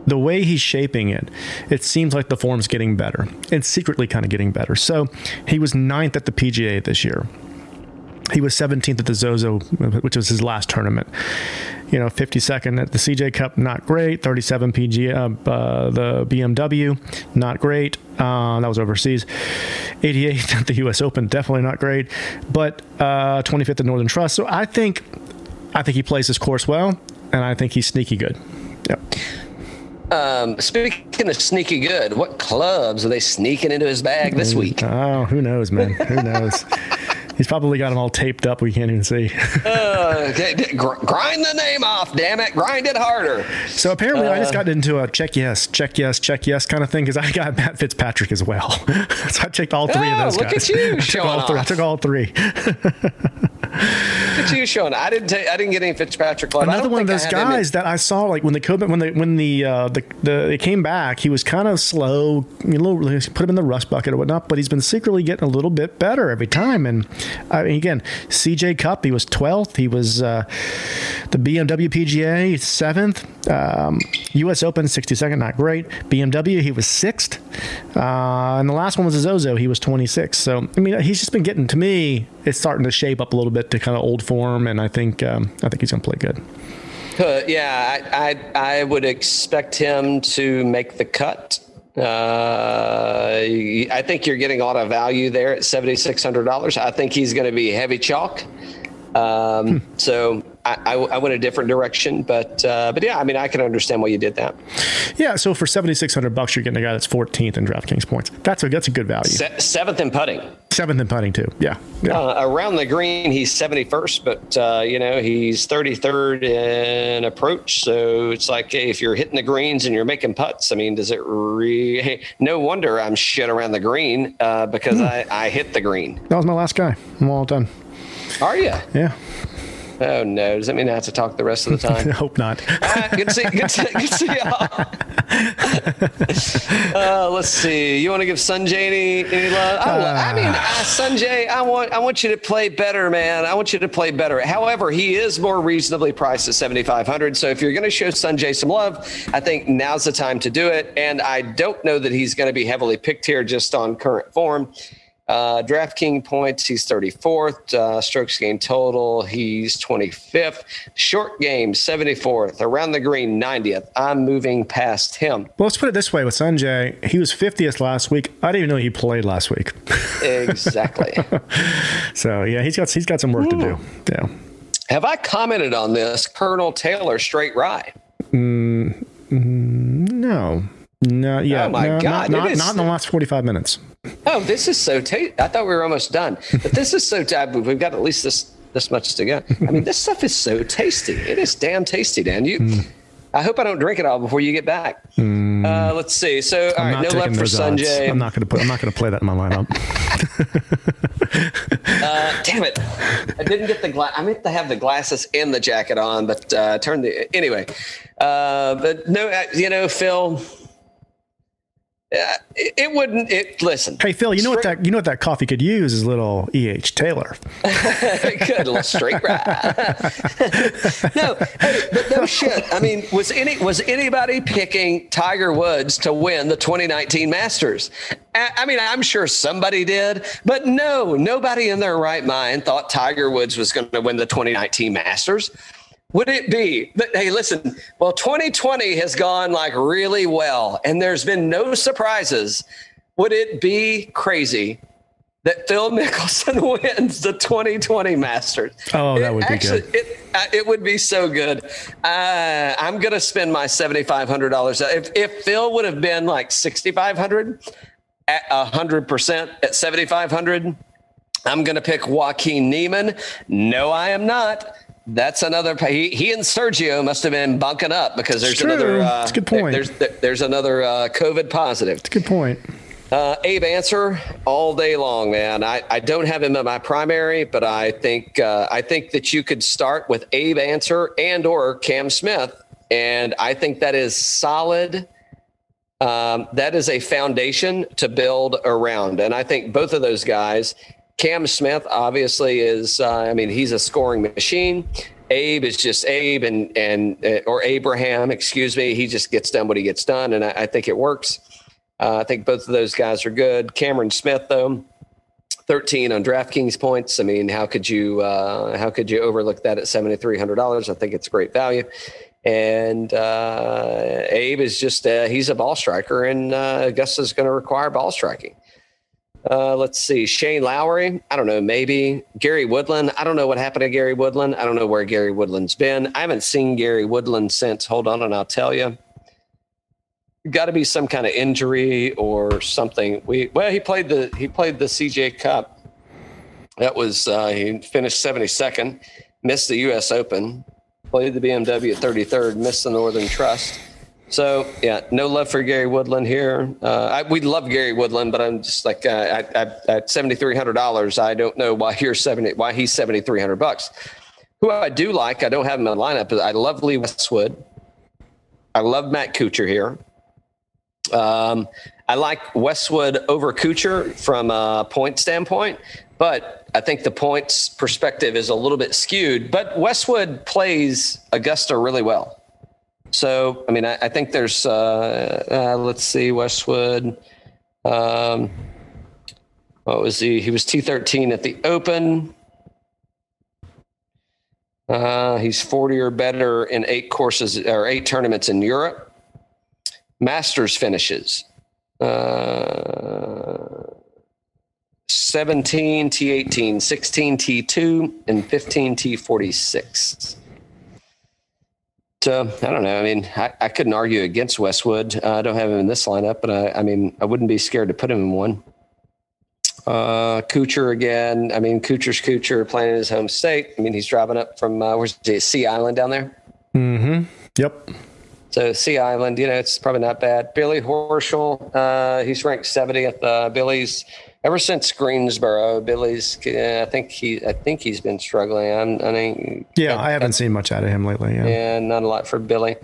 the way he's shaping it, it seems like the form's getting better and secretly kind of getting better. So he was ninth at the PGA this year. He was 17th at the Zozo, which was his last tournament. You know, 52nd at the CJ Cup, not great. 37 PGA, uh, uh, the BMW, not great. Uh, that was overseas. 88th at the U.S. Open, definitely not great. But uh, 25th at Northern Trust. So I think, I think he plays his course well, and I think he's sneaky good. Yep. Um, speaking of sneaky good, what clubs are they sneaking into his bag this week? Oh, who knows, man? Who knows? He's probably got them all taped up. We can't even see. Uh, g- g- gr- grind the name off, damn it! Grind it harder. So apparently, I Uh. just got into a check yes, check yes, check yes kind of thing because I got Matt Fitzpatrick as well. so I checked all three Oh, of those look guys. at you I took showing all three. I took all three. Look at you, Sean. I didn't. ta- I didn't get any Fitzpatrick love. I Another one of those guys that I saw like when the COVID when the when the uh, the, the came back, he was kind of slow. You know, put him in the rust bucket or whatnot, but he's been secretly getting a little bit better every time. And I mean, again, CJ Cup, he was 12th. He was uh, the BMW PGA, 7th. Um, US Open, 62nd, not great. BMW, he was 6th. Uh, and the last one was Zozo, he was 26th. So, I mean, he's just been getting, to me, it's starting to shape up a little bit to kind of old form. And I think, um, I think he's going to play good. Uh, yeah, I, I, I would expect him to make the cut. Uh, I think you're getting a lot of value there at seventy six hundred dollars. I think he's going to be heavy chalk. Um, hmm. So I, I, I, went a different direction, but uh, but yeah, I mean, I can understand why you did that. Yeah, so for seventy six hundred bucks, you're getting a guy that's 14th in DraftKings points. That's a that's a good value. Se- seventh in putting. Seventh in putting too. Yeah. yeah. Uh, around the green, he's seventy first, but uh, you know he's thirty third in approach. So it's like hey, if you're hitting the greens and you're making putts, I mean, does it re? Hey, no wonder I'm shit around the green uh, because mm. I, I hit the green. That was my last guy. I'm all done. Are you? Yeah. Oh no! Does that mean I have to talk the rest of the time? I hope not. uh, good to see, good to, good to see y'all. uh, let's see. You want to give Sungjae any, any love? I, uh, I mean, uh, Sungjae, I want I want you to play better, man. I want you to play better. However, he is more reasonably priced at seventy five hundred. So if you're going to show Sungjae some love, I think now's the time to do it. And I don't know that he's going to be heavily picked here just on current form. Uh, DraftKings points, he's 34th. Uh, strokes gained total, he's 25th. Short game, 74th. Around the green, 90th. I'm moving past him. Well, let's put it this way with Sungjae. He was 50th last week. I didn't even know he played last week. exactly. so, yeah, he's got, he's got some work Ooh. to do. Yeah. Have I commented on this? Colonel Taylor straight rye? Mm, mm no. No, yeah. Oh, my no, God. Not, not, not in the last 45 minutes. Oh, this is so tasty. I thought we were almost done, but this is so tab. We've got at least this this much to go. I mean, this stuff is so tasty. It is damn tasty, Dan. You. Mm. I hope I don't drink it all before you get back. Mm. Uh, let's see. So, all right, no love for Sungjae. I'm not going to put. I'm not going to play that in my lineup. uh, damn it! I didn't get the glass. I meant to have the glasses and the jacket on, but uh, turn the anyway. Uh, but no, uh, you know, Phil Uh, it, it, wouldn't. It listen. Hey Phil, you know what that you know what that coffee could use is little E. H. Taylor. Good, little straight ride. no, hey, but no shit. I mean, was any was anybody picking Tiger Woods to win the 2019 Masters? I mean, I'm sure somebody did, but no, nobody in their right mind thought Tiger Woods was going to win the 2019 Masters would it be but hey listen well 2020 has gone like really well and there's been no surprises would it be crazy that Phil Mickelson wins the 2020 Masters. Oh, that would actually, be good. It, uh, it would be so good. Uh, I'm going to spend my $7,500. If, if Phil would have been like 6,500 at 100% at 7,500, I'm going to pick Joaquin Niemann. No, I am not that's another. He, he and Sergio must have been bunking up because there's another. Uh, That's a good point. There's there's another uh, COVID positive. It's a good point. Uh, Abe Ancer all day long, man. I, I don't have him in my primary, but I think uh, I think that you could start with Abe Ancer and or Cam Smith, and I think that is solid. Um, that is a foundation to build around, and I think both of those guys Cam Smith obviously is. Uh, I mean, he's a scoring machine. Abe is just Abe, and and uh, or Abraham, excuse me. He just gets done what he gets done, and I, I think it works. Uh, I think both of those guys are good. Cameron Smith, though, 13 on DraftKings points. I mean, how could you uh, how could you overlook that at seventy three hundred dollars? I think it's great value. And uh, Abe is just uh, he's a ball striker, and uh, Augusta's going to require ball striking. Uh, let's see. Shane Lowry. I don't know. Maybe Gary Woodland. I don't know what happened to Gary Woodland. I don't know where Gary Woodland's been. I haven't seen Gary Woodland since. Hold on, and I'll tell you. Got to be some kind of injury or something. We well, he played the he played the CJ Cup. That was uh, he finished seventy second, missed the U.S. Open, played the BMW at thirty third, missed the Northern Trust so yeah, no love for Gary Woodland here. Uh, I, we love Gary Woodland, but I'm just like uh, at seventy three hundred dollars. I don't know why you're seventy why he's seventy three hundred bucks. Who I do like, I don't have him in the lineup, but I love Lee Westwood. I love Matt Kuchar here. Um, I like Westwood over Kuchar from a point standpoint, but I think the points perspective is a little bit skewed. But Westwood plays Augusta really well. So, I mean, I, I think there's, uh, uh, let's see, Westwood. Um, what was he? He was T13 at the Open. Uh, he's 40 or better in eight courses or eight tournaments in Europe. Masters finishes. Uh, 17 T18, 16 T2, and 15 T46. So I don't know. I mean, I, I couldn't argue against Westwood. Uh, I don't have him in this lineup, but I, I mean, I wouldn't be scared to put him in one. Uh, Kuchar again. I mean, Kuchar's Kuchar playing in his home state. I mean, he's driving up from uh, where's it, Sea Island down there. Mm-hmm. Yep. So Sea Island, you know, it's probably not bad. Billy Horschel, uh, he's ranked 70th. Uh, Billy's ever since Greensboro. Billy's, I think he, I think he's been struggling. I'm, I mean, yeah, I, I haven't I, seen much out of him lately. Yeah, yeah not a lot for Billy.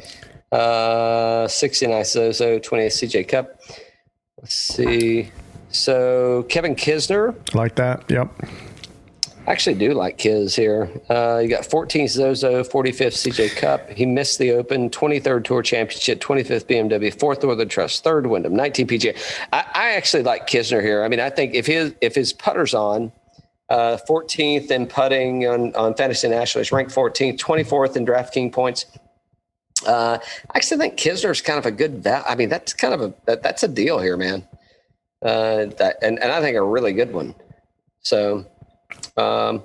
Uh, 69 Zozo, 20th CJ Cup. Let's see. So Kevin Kisner. Like that. Yep. Actually do like Kiz here. Uh, you got 14th Zozo, 45th CJ Cup. He missed the Open, 23rd Tour Championship, 25th BMW, 4th Northern Trust, 3rd Wyndham, 19 PGA. I, I, actually like Kisner here. I mean, I think if his if his putter's on, uh, 14th in putting on, on Fantasy National, he's ranked 14th, 24th in DraftKings points. Uh, I actually think Kisner's kind of a good. I mean, that's kind of a that, that's a deal here, man. Uh, that and, and I think a really good one. So um,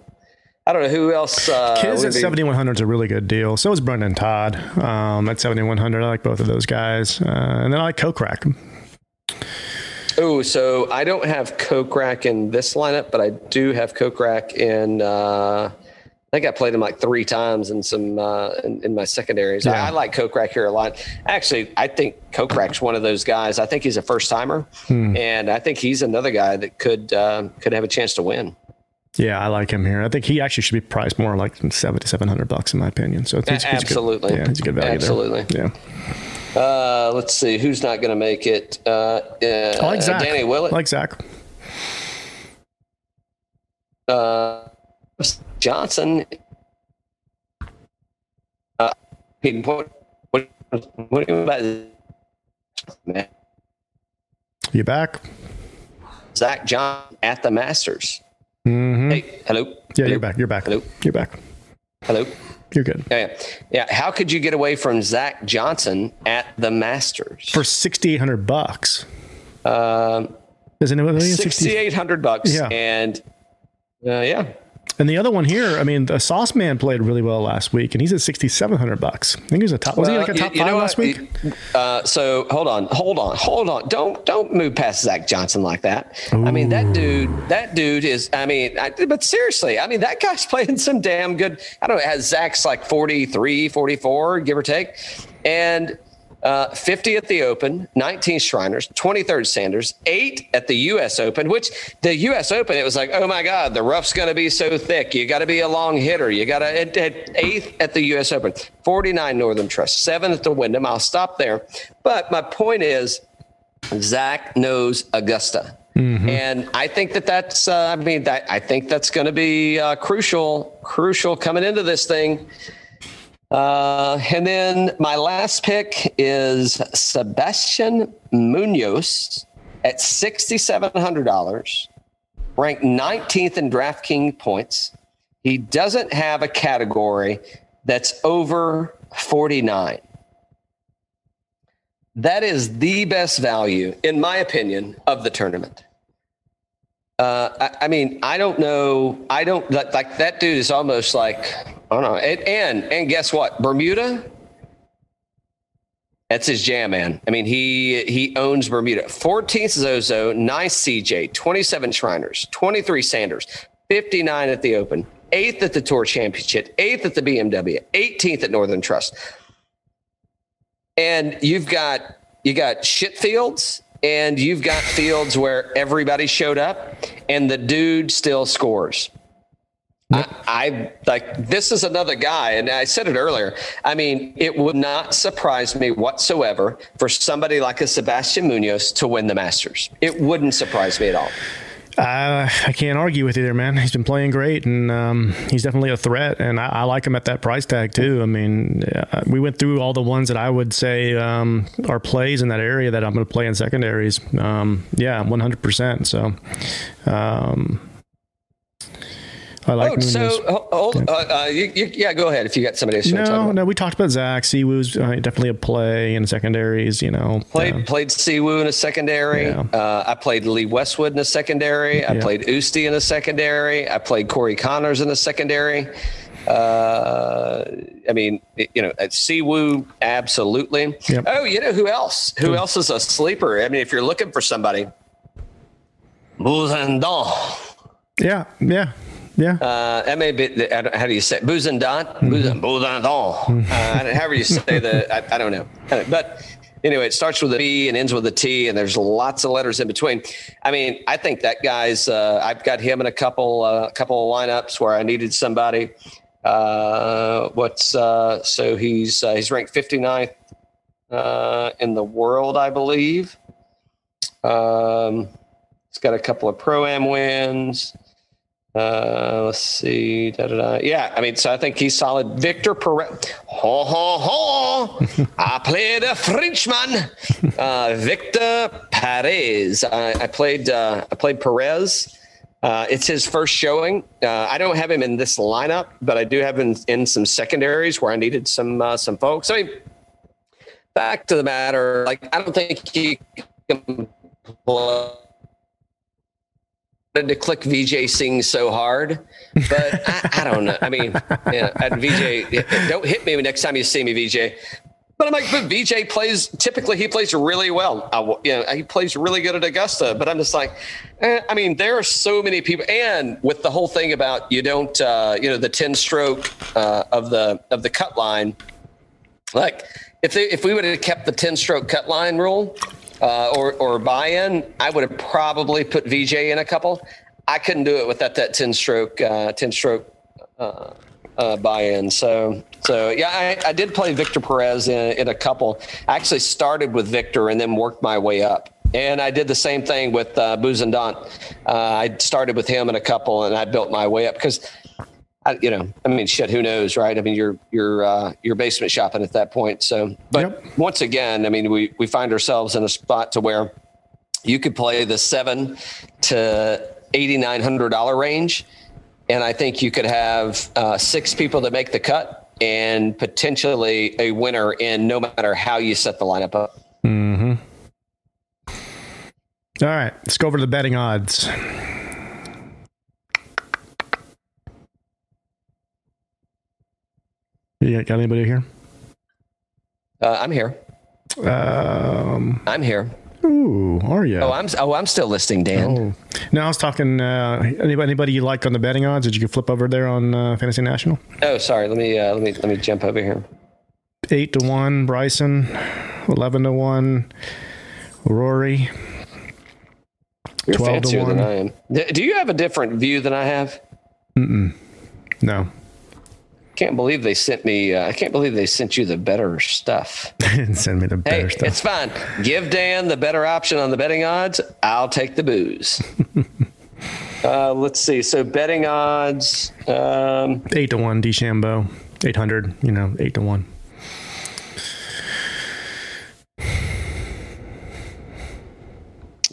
I don't know who else. Uh, Kiz at 7100 is a really good deal. So is Brendon Todd um, at 7100. I like both of those guys, uh, and then I like Kokrak. Oh, so I don't have Kokrak in this lineup, but I do have Kokrak in. Uh, I think I played him like three times in some uh, in, in, my secondaries. Yeah. I, I, like Kokrak here a lot. Actually, I think Kokrak's one of those guys. I think he's a first timer, hmm. and I think he's another guy that could uh, could have a chance to win. Yeah, I like him here. I think he actually should be priced more like seven to seven hundred bucks in my opinion. So he's, absolutely, he's good, yeah, he's a good value absolutely. there. Yeah. Uh, let's see who's not going to make it. Uh, uh, I like Zach. Danny Willett. I like Zach. Uh, Johnson. Uh, what, what, what about man? You back? Zach John at the Masters. Mm-hmm. Hey, hello. Yeah, hello? you're back. You're back. Hello. You're back. Hello. You're good. Yeah, yeah. How could you get away from Zach Johnson at the Masters for sixty eight hundred bucks? Um, isn't it sixty eight hundred bucks? Yeah, and uh, yeah, and the other one here, I mean, the Sauce Man played really well last week, and he's at sixty seven hundred bucks. I think he was a top. Was he like a top you, you five last week? Uh, so hold on, hold on, hold on. Don't don't move past Zach Johnson like that. Ooh. I mean, that dude, that dude is. I mean, I, but seriously, I mean, that guy's playing some damn good. I don't know. Has Zach's like 43, 44, give or take, and uh, 50 at the Open, 19 Shriners, 23rd Sanders, eight at the U.S. Open, which the U.S. Open, it was like, oh my God, the rough's going to be so thick. You got to be a long hitter. You got to, at, at eighth at the U.S. Open, 49 Northern Trust, seven at the Wyndham. I'll stop there. But my point is, Zach knows Augusta. Mm-hmm. And I think that that's, uh, I mean, that, I think that's going to be uh, crucial, crucial coming into this thing. Uh, and then my last pick is Sebastian Munoz at $6,700, ranked 19th in DraftKings points. He doesn't have a category that's over 49. That is the best value, in my opinion, of the tournament. Uh, I, I, mean, I don't know. I don't like, like that dude is almost like And, and and guess what? Bermuda. That's his jam, man. I mean, he he owns Bermuda. 14th Zozo, nice CJ, 27 Shriners, 23 Sanders, 59 at the Open, eighth at the Tour Championship, eighth at the BMW, 18th at Northern Trust. And you've got you got shit fields and you've got fields where everybody showed up and the dude still scores. I, I, like this is another guy, and I said it earlier. I mean, it would not surprise me whatsoever for somebody like a Sebastian Munoz to win the Masters. It wouldn't surprise me at all. Uh, I can't argue with you there, man. He's been playing great, and um, he's definitely a threat. And I, I, like him at that price tag too. I mean, uh, we went through all the ones that I would say um, are plays in that area that I'm going to play in secondaries. Um, yeah, 100. percent So. I like oh, so hold, uh, uh, you, you, yeah, go ahead if you got somebody else. No, no, we talked about Zach. Siwoo's uh, definitely a play in secondaries. You know, played uh, played Siwoo in a secondary. Yeah. Uh, I played Lee Westwood in a secondary. I yeah. played Usti in a secondary. I played Corey Conners in a secondary. Uh, I mean, you know, at Siwoo, absolutely. Yep. Oh, you know who else? Who else is a sleeper? I mean, if you're looking for somebody, Buzendon. Yeah, yeah, yeah. Uh, that may be, how do you say it? Buzendant? Mm-hmm. Buzendant. Uh, however you say the, I, I, don't know. But anyway, it starts with a B and ends with a T, and there's lots of letters in between. I mean, I think that guy's, uh, I've got him in a couple, a uh, couple of lineups where I needed somebody. Uh, what's, uh, so he's, he's ranked 59th in the world, I believe. Um, he's got a couple of pro am wins. Uh, let's see. Da, da, da. Yeah, I mean, so I think he's solid. Victor Perez. Ho, ho, ho. I played a Frenchman. Uh, Victor Perez. I, I played. Uh, I played Perez. Uh, it's his first showing. Uh, I don't have him in this lineup, but I do have him in, in some secondaries where I needed some uh, some folks. I mean, back to the matter. Like, I don't think he can play to click Vijay Singh so hard, but I, I, don't know. I mean, at Vijay, don't hit me next time you see me, Vijay. But I'm like, but Vijay plays. Typically, he plays really well. I, you know, he plays really good at Augusta. But I'm just like, eh, I mean, there are so many people, and with the whole thing about you don't, uh, you know, the ten stroke uh, of the of the cut line. Like, if they if we would have kept the ten stroke cut line rule, uh, or or buy-in, I would have probably put Vijay in a couple. I couldn't do it without that ten stroke uh, ten stroke uh, uh, buy-in. So so yeah, I, I did play Victor Perez in, in, a couple. I actually started with Victor and then worked my way up. And I did the same thing with uh, Bezuidenhout. Uh, I started with him in a couple, and I built my way up because I, you know, I mean, shit, who knows, right? I mean, you're you're uh, you're basement shopping at that point. So, but yep. once again, I mean, we we find ourselves in a spot to where you could play the seven to eighty nine hundred dollar range, and I think you could have uh, six people that make the cut and potentially a winner in no matter how you set the lineup up. Mm-hmm. All right, let's go over to the betting odds. You got anybody here? Uh, I'm here. Um, I'm here. Ooh, are you? Oh, I'm oh, I'm still listing, Dan. Oh. No, I was talking. Uh, anybody, anybody you like on the betting odds? Did you flip over there on uh, Fantasy National? Oh, sorry. Let me uh, let me let me jump over here. Eight to one, Bryson. Eleven to one, Rory. You're fancier than I am. Do you have a different view than I have? Mm-mm. No can't believe they sent me. Uh, I can't believe they sent you the better stuff. didn't send me the better hey, stuff. It's fine. Give Dan the better option on the betting odds. I'll take the booze. uh, let's see. So betting odds. Um, eight to one. DeChambeau. Eight hundred. You know, eight to one.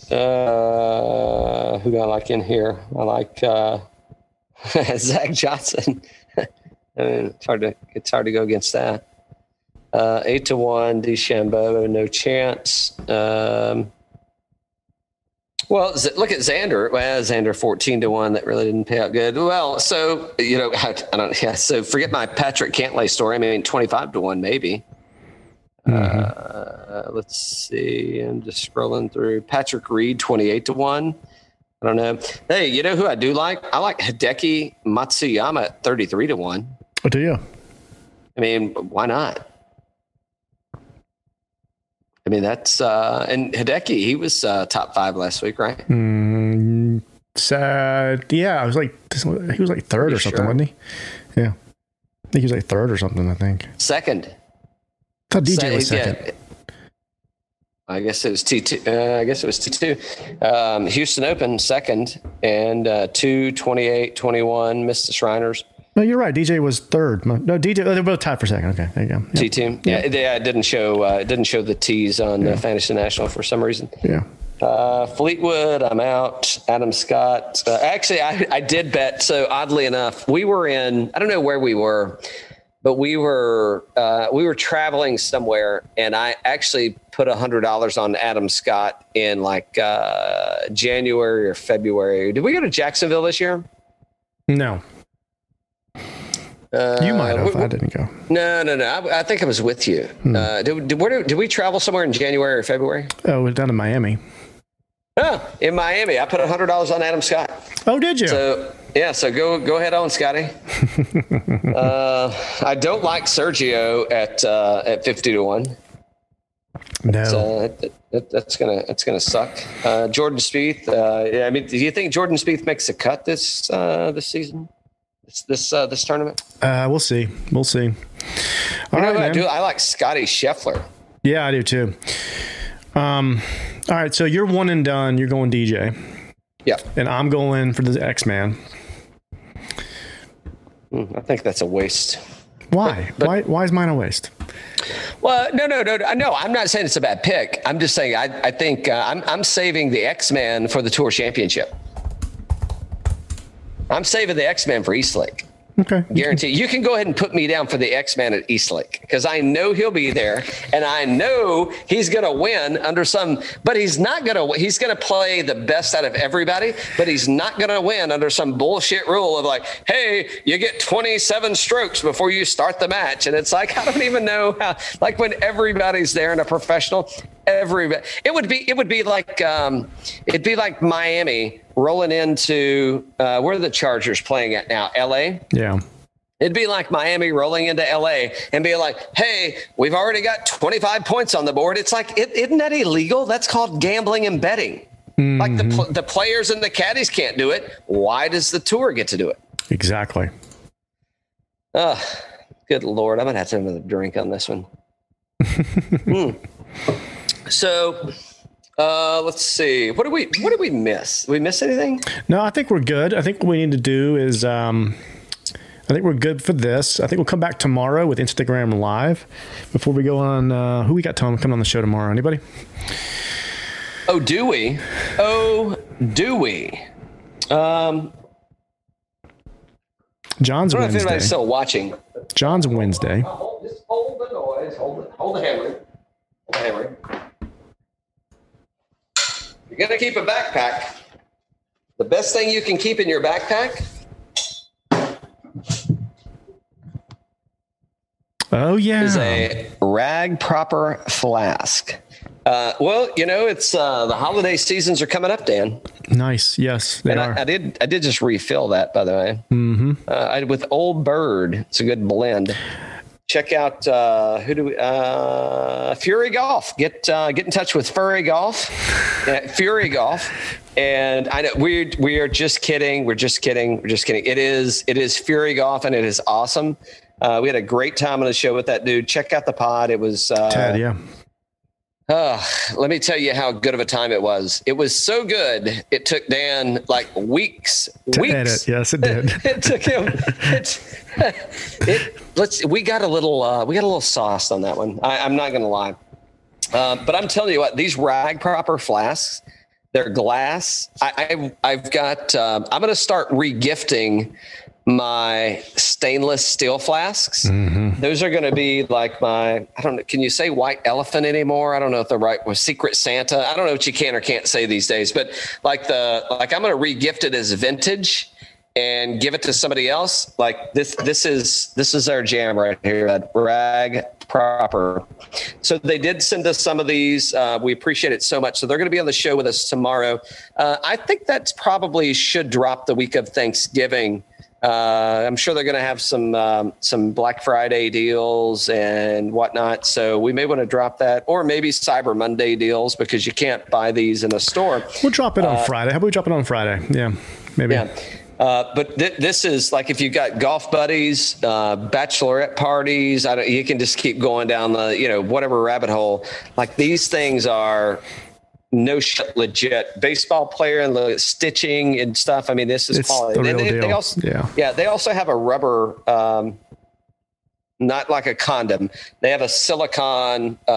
Uh, who do I like in here? I like uh, Zach Johnson. I mean, it's hard to it's hard to go against that. Uh, eight to one, DeChambeau, no chance. Um, well, look at Xander. Well, Xander fourteen to one. That really didn't pay out good. Well, so you know, I, I don't. Yeah. So forget my Patrick Cantlay story. I mean, twenty five to one, maybe. Mm-hmm. Uh, let's see. I'm just scrolling through. Patrick Reed, twenty eight to one. I don't know. Hey, you know who I do like? I like Hideki Matsuyama at 33 to 1. Oh, do you? I mean, why not? I mean, that's uh, and Hideki, he was uh, top five last week, right? Mm, sad. Yeah, I was like, he was like third or something, sure? wasn't he? Yeah, I think he was like third or something. I think second. I thought DJ was second. Yeah. I guess it was T two. Uh, I guess it was T two. Um, Houston Open second and uh, two twenty eight twenty one. Missed the Shriners. No, you're right. DJ was third. No, DJ. oh, They're both tied for second. Okay, there you go. T team. Yeah, it, yeah, it didn't show. Uh, it didn't show the T's on the Fantasy National for some reason. Yeah. Uh, Fleetwood, I'm out. Adam Scott. Uh, actually, I, I did bet. So oddly enough, we were in. I don't know where we were, but we were uh, we were traveling somewhere, and I actually put a hundred dollars on Adam Scott in like uh, January or February. Did we go to Jacksonville this year? No, Uh, you might have. we- I didn't go. No, no, no. I, I think I was with you. Hmm. Uh, did, did, where did, did we travel somewhere in January or February? Oh, we're down in Miami. Oh, in Miami. I put a hundred dollars on Adam Scott. Oh, did you? So yeah, so go go ahead on, Scotty. uh, I don't like Sergio at uh, at fifty to one. no. So that, that, that's gonna that's gonna suck. Uh, Jordan Spieth. Uh, yeah, I mean, do you think Jordan Spieth makes a cut this uh, this season? This this uh, this tournament? Uh, we'll see. We'll see. All You know right, I do? I like Scottie Scheffler. Yeah, I do too. Um, all right, so you're one and done. You're going DJ, Yeah, and I'm going for the X Man. Mm, I think that's a waste. Why? but- why? Why is mine a waste? Well, no, no, no, no. no, I'm not saying it's a bad pick. I'm just saying I, I think uh, I'm, I'm saving the X Man for the Tour Championship. I'm saving the X Man for East Lake. Okay. Guarantee. You can go ahead and put me down for the X Man at East Lake because I know he'll be there, and I know he's going to win under some. But he's not going to. He's going to play the best out of everybody, but he's not going to win under some bullshit rule of like, hey, you get 27 strokes before you start the match, and it's like I don't even know how. Like when everybody's there in a professional, everybody. It would be. It would be like. Um, it'd be like Miami rolling into uh, where are the Chargers playing at now? L.A. Yeah. It'd be like Miami rolling into LA and being like, hey, we've already got 25 points on the board. It's like, is isn't that illegal? That's called gambling and betting. Like the, pl- the players and the caddies can't do it. Why does the tour get to do it? Exactly. Oh, good Lord. I'm going to have to have another drink on this one. Hmm. So, uh, let's see. What did we, what did we miss? Did we miss anything? No, I think we're good. I think what we need to do is, um, I think we're good for this. I think we'll come back tomorrow with Instagram Live. Before we go on, uh, who we got Tom coming on the show tomorrow? Anybody? Oh, do we? Oh, do we? Um, John's I don't know if anybody's Wednesday. still watching. John's Wednesday. Hold, just hold the noise. Hold it. Hold the hammering. Hold the hammering. You're gonna keep a backpack. The best thing you can keep in your backpack Oh yeah. is a rag proper flask. Uh, well, you know, it's uh, the holiday seasons are coming up, Dan, nice. Yes, they and are. I, I did. I did just refill that, by the way. Mm-hmm. Uh, I, with Old Bird, it's a good blend. Check out uh, who do we? Uh, Fury Golf. Get uh, get in touch with Furry Golf, Fury Golf, and I know we we are just kidding. We're just kidding. We're just kidding. It is it is Fury Golf, and it is awesome. Uh, we had a great time on the show with that dude. Check out the pod. It was uh, Ted, yeah. uh, let me tell you how good of a time it was. It was so good. It took Dan like weeks, To weeks. edit. Yes, it did. it took him. It, it. Let's. We got a little. Uh, we got a little sauce on that one. I, I'm not gonna lie. Uh, but I'm telling you what, these rag proper flasks, they're glass. I, I I've got. Um, I'm gonna start regifting my stainless steel flasks. Those are going to be like my, I don't know, can you say white elephant anymore? I don't know if the right was secret Santa. I don't know what you can or can't say these days, but like the, like I'm going to regift it as vintage and give it to somebody else. Like this, this is, this is our jam right here at rag proper. So they did send us some of these. Uh, we appreciate it so much. So they're going to be on the show with us tomorrow. Uh, I think that's probably should drop the week of Thanksgiving. Uh, I'm sure they're going to have some um, some Black Friday deals and whatnot. So we may want to drop that, or maybe Cyber Monday deals because you can't buy these in a store. We'll drop it on Friday. How about we drop it on Friday? Yeah, maybe. Uh, Yeah. Uh, but th- this is like if you've got golf buddies, uh, bachelorette parties, I don't, you can just keep going down the, you know, whatever rabbit hole. Like these things are no shit legit. Baseball player and the stitching and stuff. I mean, this is It's quality. the They- real they, they deal. also, Yeah. yeah, they also have a rubber, um, not like a condom. They have a silicon uh,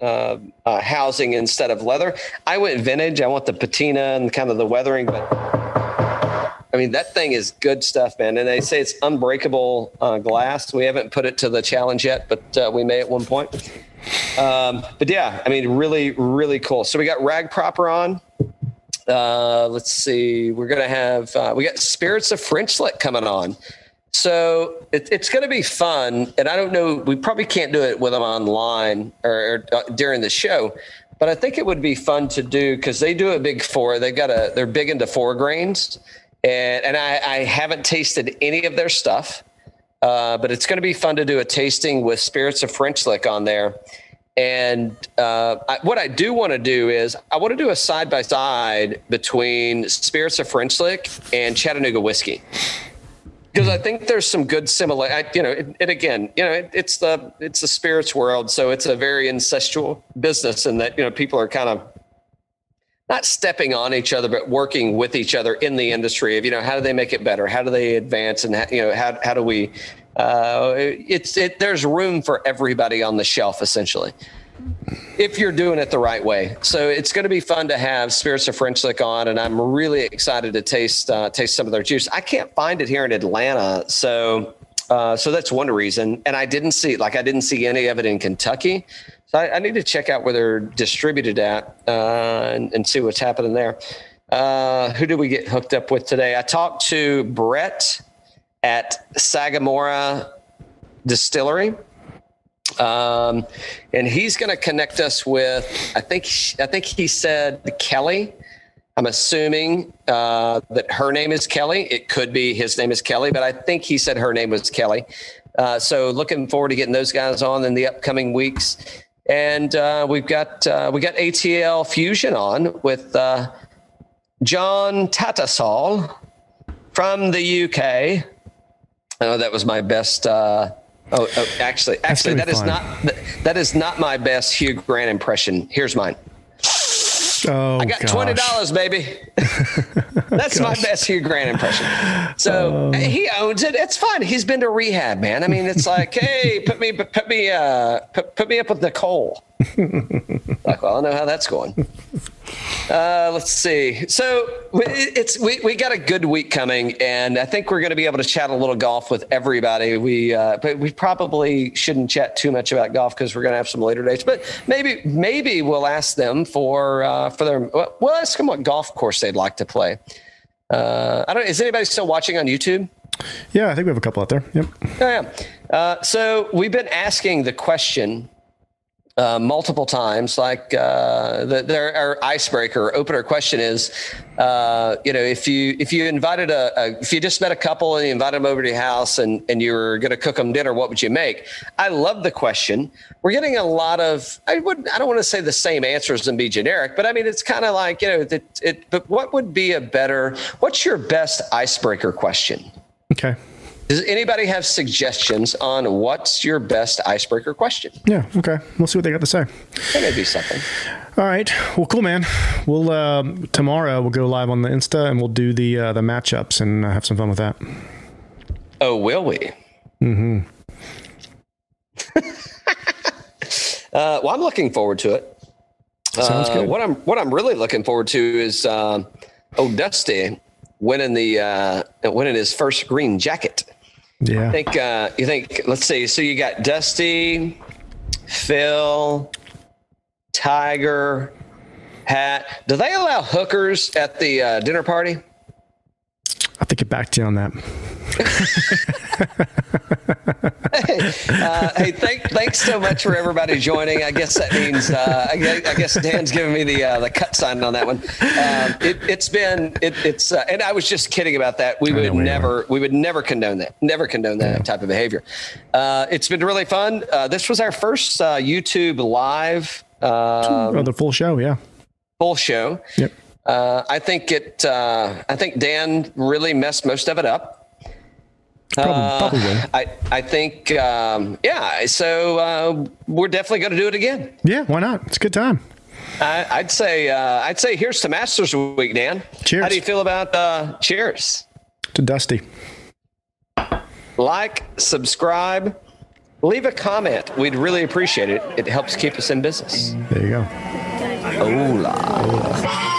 uh, uh, housing instead of leather. I went vintage. I want the patina and kind of the weathering, but I mean, that thing is good stuff, man. And they say it's unbreakable uh, glass. We haven't put it to the challenge yet, but uh, we may at one point. Um, but yeah, I mean, really, really cool. So we got Rag Proper on. Uh, let's see. We're gonna have uh, we got Spirits of French Frenchlet coming on. So it, it's going to be fun, and I don't know. We probably can't do it with them online or, or uh, during the show, but I think it would be fun to do because they do a big four. They got a they're big into four grains, and and I, I haven't tasted any of their stuff, uh, but it's going to be fun to do a tasting with Spirits of French Lick on there. And uh, I, what I do want to do is I want to do a side by side between Spirits of French Lick and Chattanooga whiskey because I think there's some good similar. I, you know, and again, you know, it, it's the it's the spirits world, so it's a very incestual business, and that you know people are kind of not stepping on each other, but working with each other in the industry. Of you know, how do they make it better? How do they advance? And how, you know, how how do we? Uh, it's it. There's room for everybody on the shelf, essentially if you're doing it the right way. So it's going to be fun to have Spirits of French Lick on, and I'm really excited to taste uh, taste some of their juice. I can't find it here in Atlanta, so uh, so that's one reason. And I didn't see like I didn't see any of it in Kentucky, so I, I need to check out where they're distributed at uh, and, and see what's happening there. Uh, who did we get hooked up with today? I talked to Brett at Sagamore Distillery um, and he's going to connect us with. I think I think he said Kelly. I'm assuming uh, that her name is Kelly. It could be his name is Kelly, but I think he said her name was Kelly. Uh, so looking forward to getting those guys on in the upcoming weeks. And uh, we've got uh, we got ATL Fusion on with uh, John Tatasol from the UK. Oh, that was my best. Uh, oh, oh, actually, actually, that is fun. not that- that is not my best Hugh Grant impression. Here's mine. Oh, I got gosh. twenty dollars, baby. That's my best Hugh Grant impression. So he owns it. It's fun. He's been to rehab, man. I mean, it's like, hey, put me, put me, uh, put, put me up with Nicole. like, well, I know how that's going. Uh, let's see. So we- it's we, we got a good week coming, and I think we're going to be able to chat a little golf with everybody. We uh, but we probably shouldn't chat too much about golf because we're going to have some later dates. But maybe maybe we'll ask them for uh, for their well, we'll ask them what golf course they'd like to play. Uh, I don't. Is anybody still watching on YouTube? Yeah, I think we have a couple out there. Yep. Oh, yeah. Uh, so we've been asking the question uh, multiple times. Like uh, the, our icebreaker opener question is, uh, you know, if you if you invited a, a if you just met a couple and you invited them over to your house and and you were going to cook them dinner, what would you make? I love the question. We're getting a lot of I would I don't want to say the same answers and be generic, but I mean it's kind of like you know it, it. But what would be a better? What's your best icebreaker question? Okay. Does anybody have suggestions on what's your best icebreaker question? Yeah. Okay. We'll see what they got to say. That may be something. All right. Well, cool, man. We'll um, tomorrow we'll go live on the Insta and we'll do the uh, the matchups and uh, have some fun with that. Oh, will we? Mm-hmm. uh, well, I'm looking forward to it. Sounds Uh, good. What I'm what I'm really looking forward to is um, oh Dusty winning the uh, winning his first green jacket. Yeah. I think uh, you think let's see. So you got Dusty, Phil, Tiger, Hat. Do they allow hookers at the uh, dinner party? Have to get back to you on that. Uh, hey, thank, thanks so much for everybody joining. I guess that means uh, I, guess, I guess Dan's giving me the uh, the cut sign on that one. Um, it, it's been it, it's uh, and I was just kidding about that. We would we never we would never condone that. Never condone that type of behavior. Uh, it's been really fun. Uh, this was our first uh, YouTube live uh, oh, the full show. Yeah. full show. Yep. Uh, I think it. Uh, I think Dan really messed most of it up. Probably, probably. I, I think, um, yeah. So uh, we're definitely going to do it again. Yeah, why not? It's a good time. I, I'd say, uh, I'd say, here's to Masters Week, Dan. Cheers. How do you feel about uh, cheers? To Dusty. Like, subscribe, leave a comment. We'd really appreciate it. It helps keep us in business. There you go. Hola.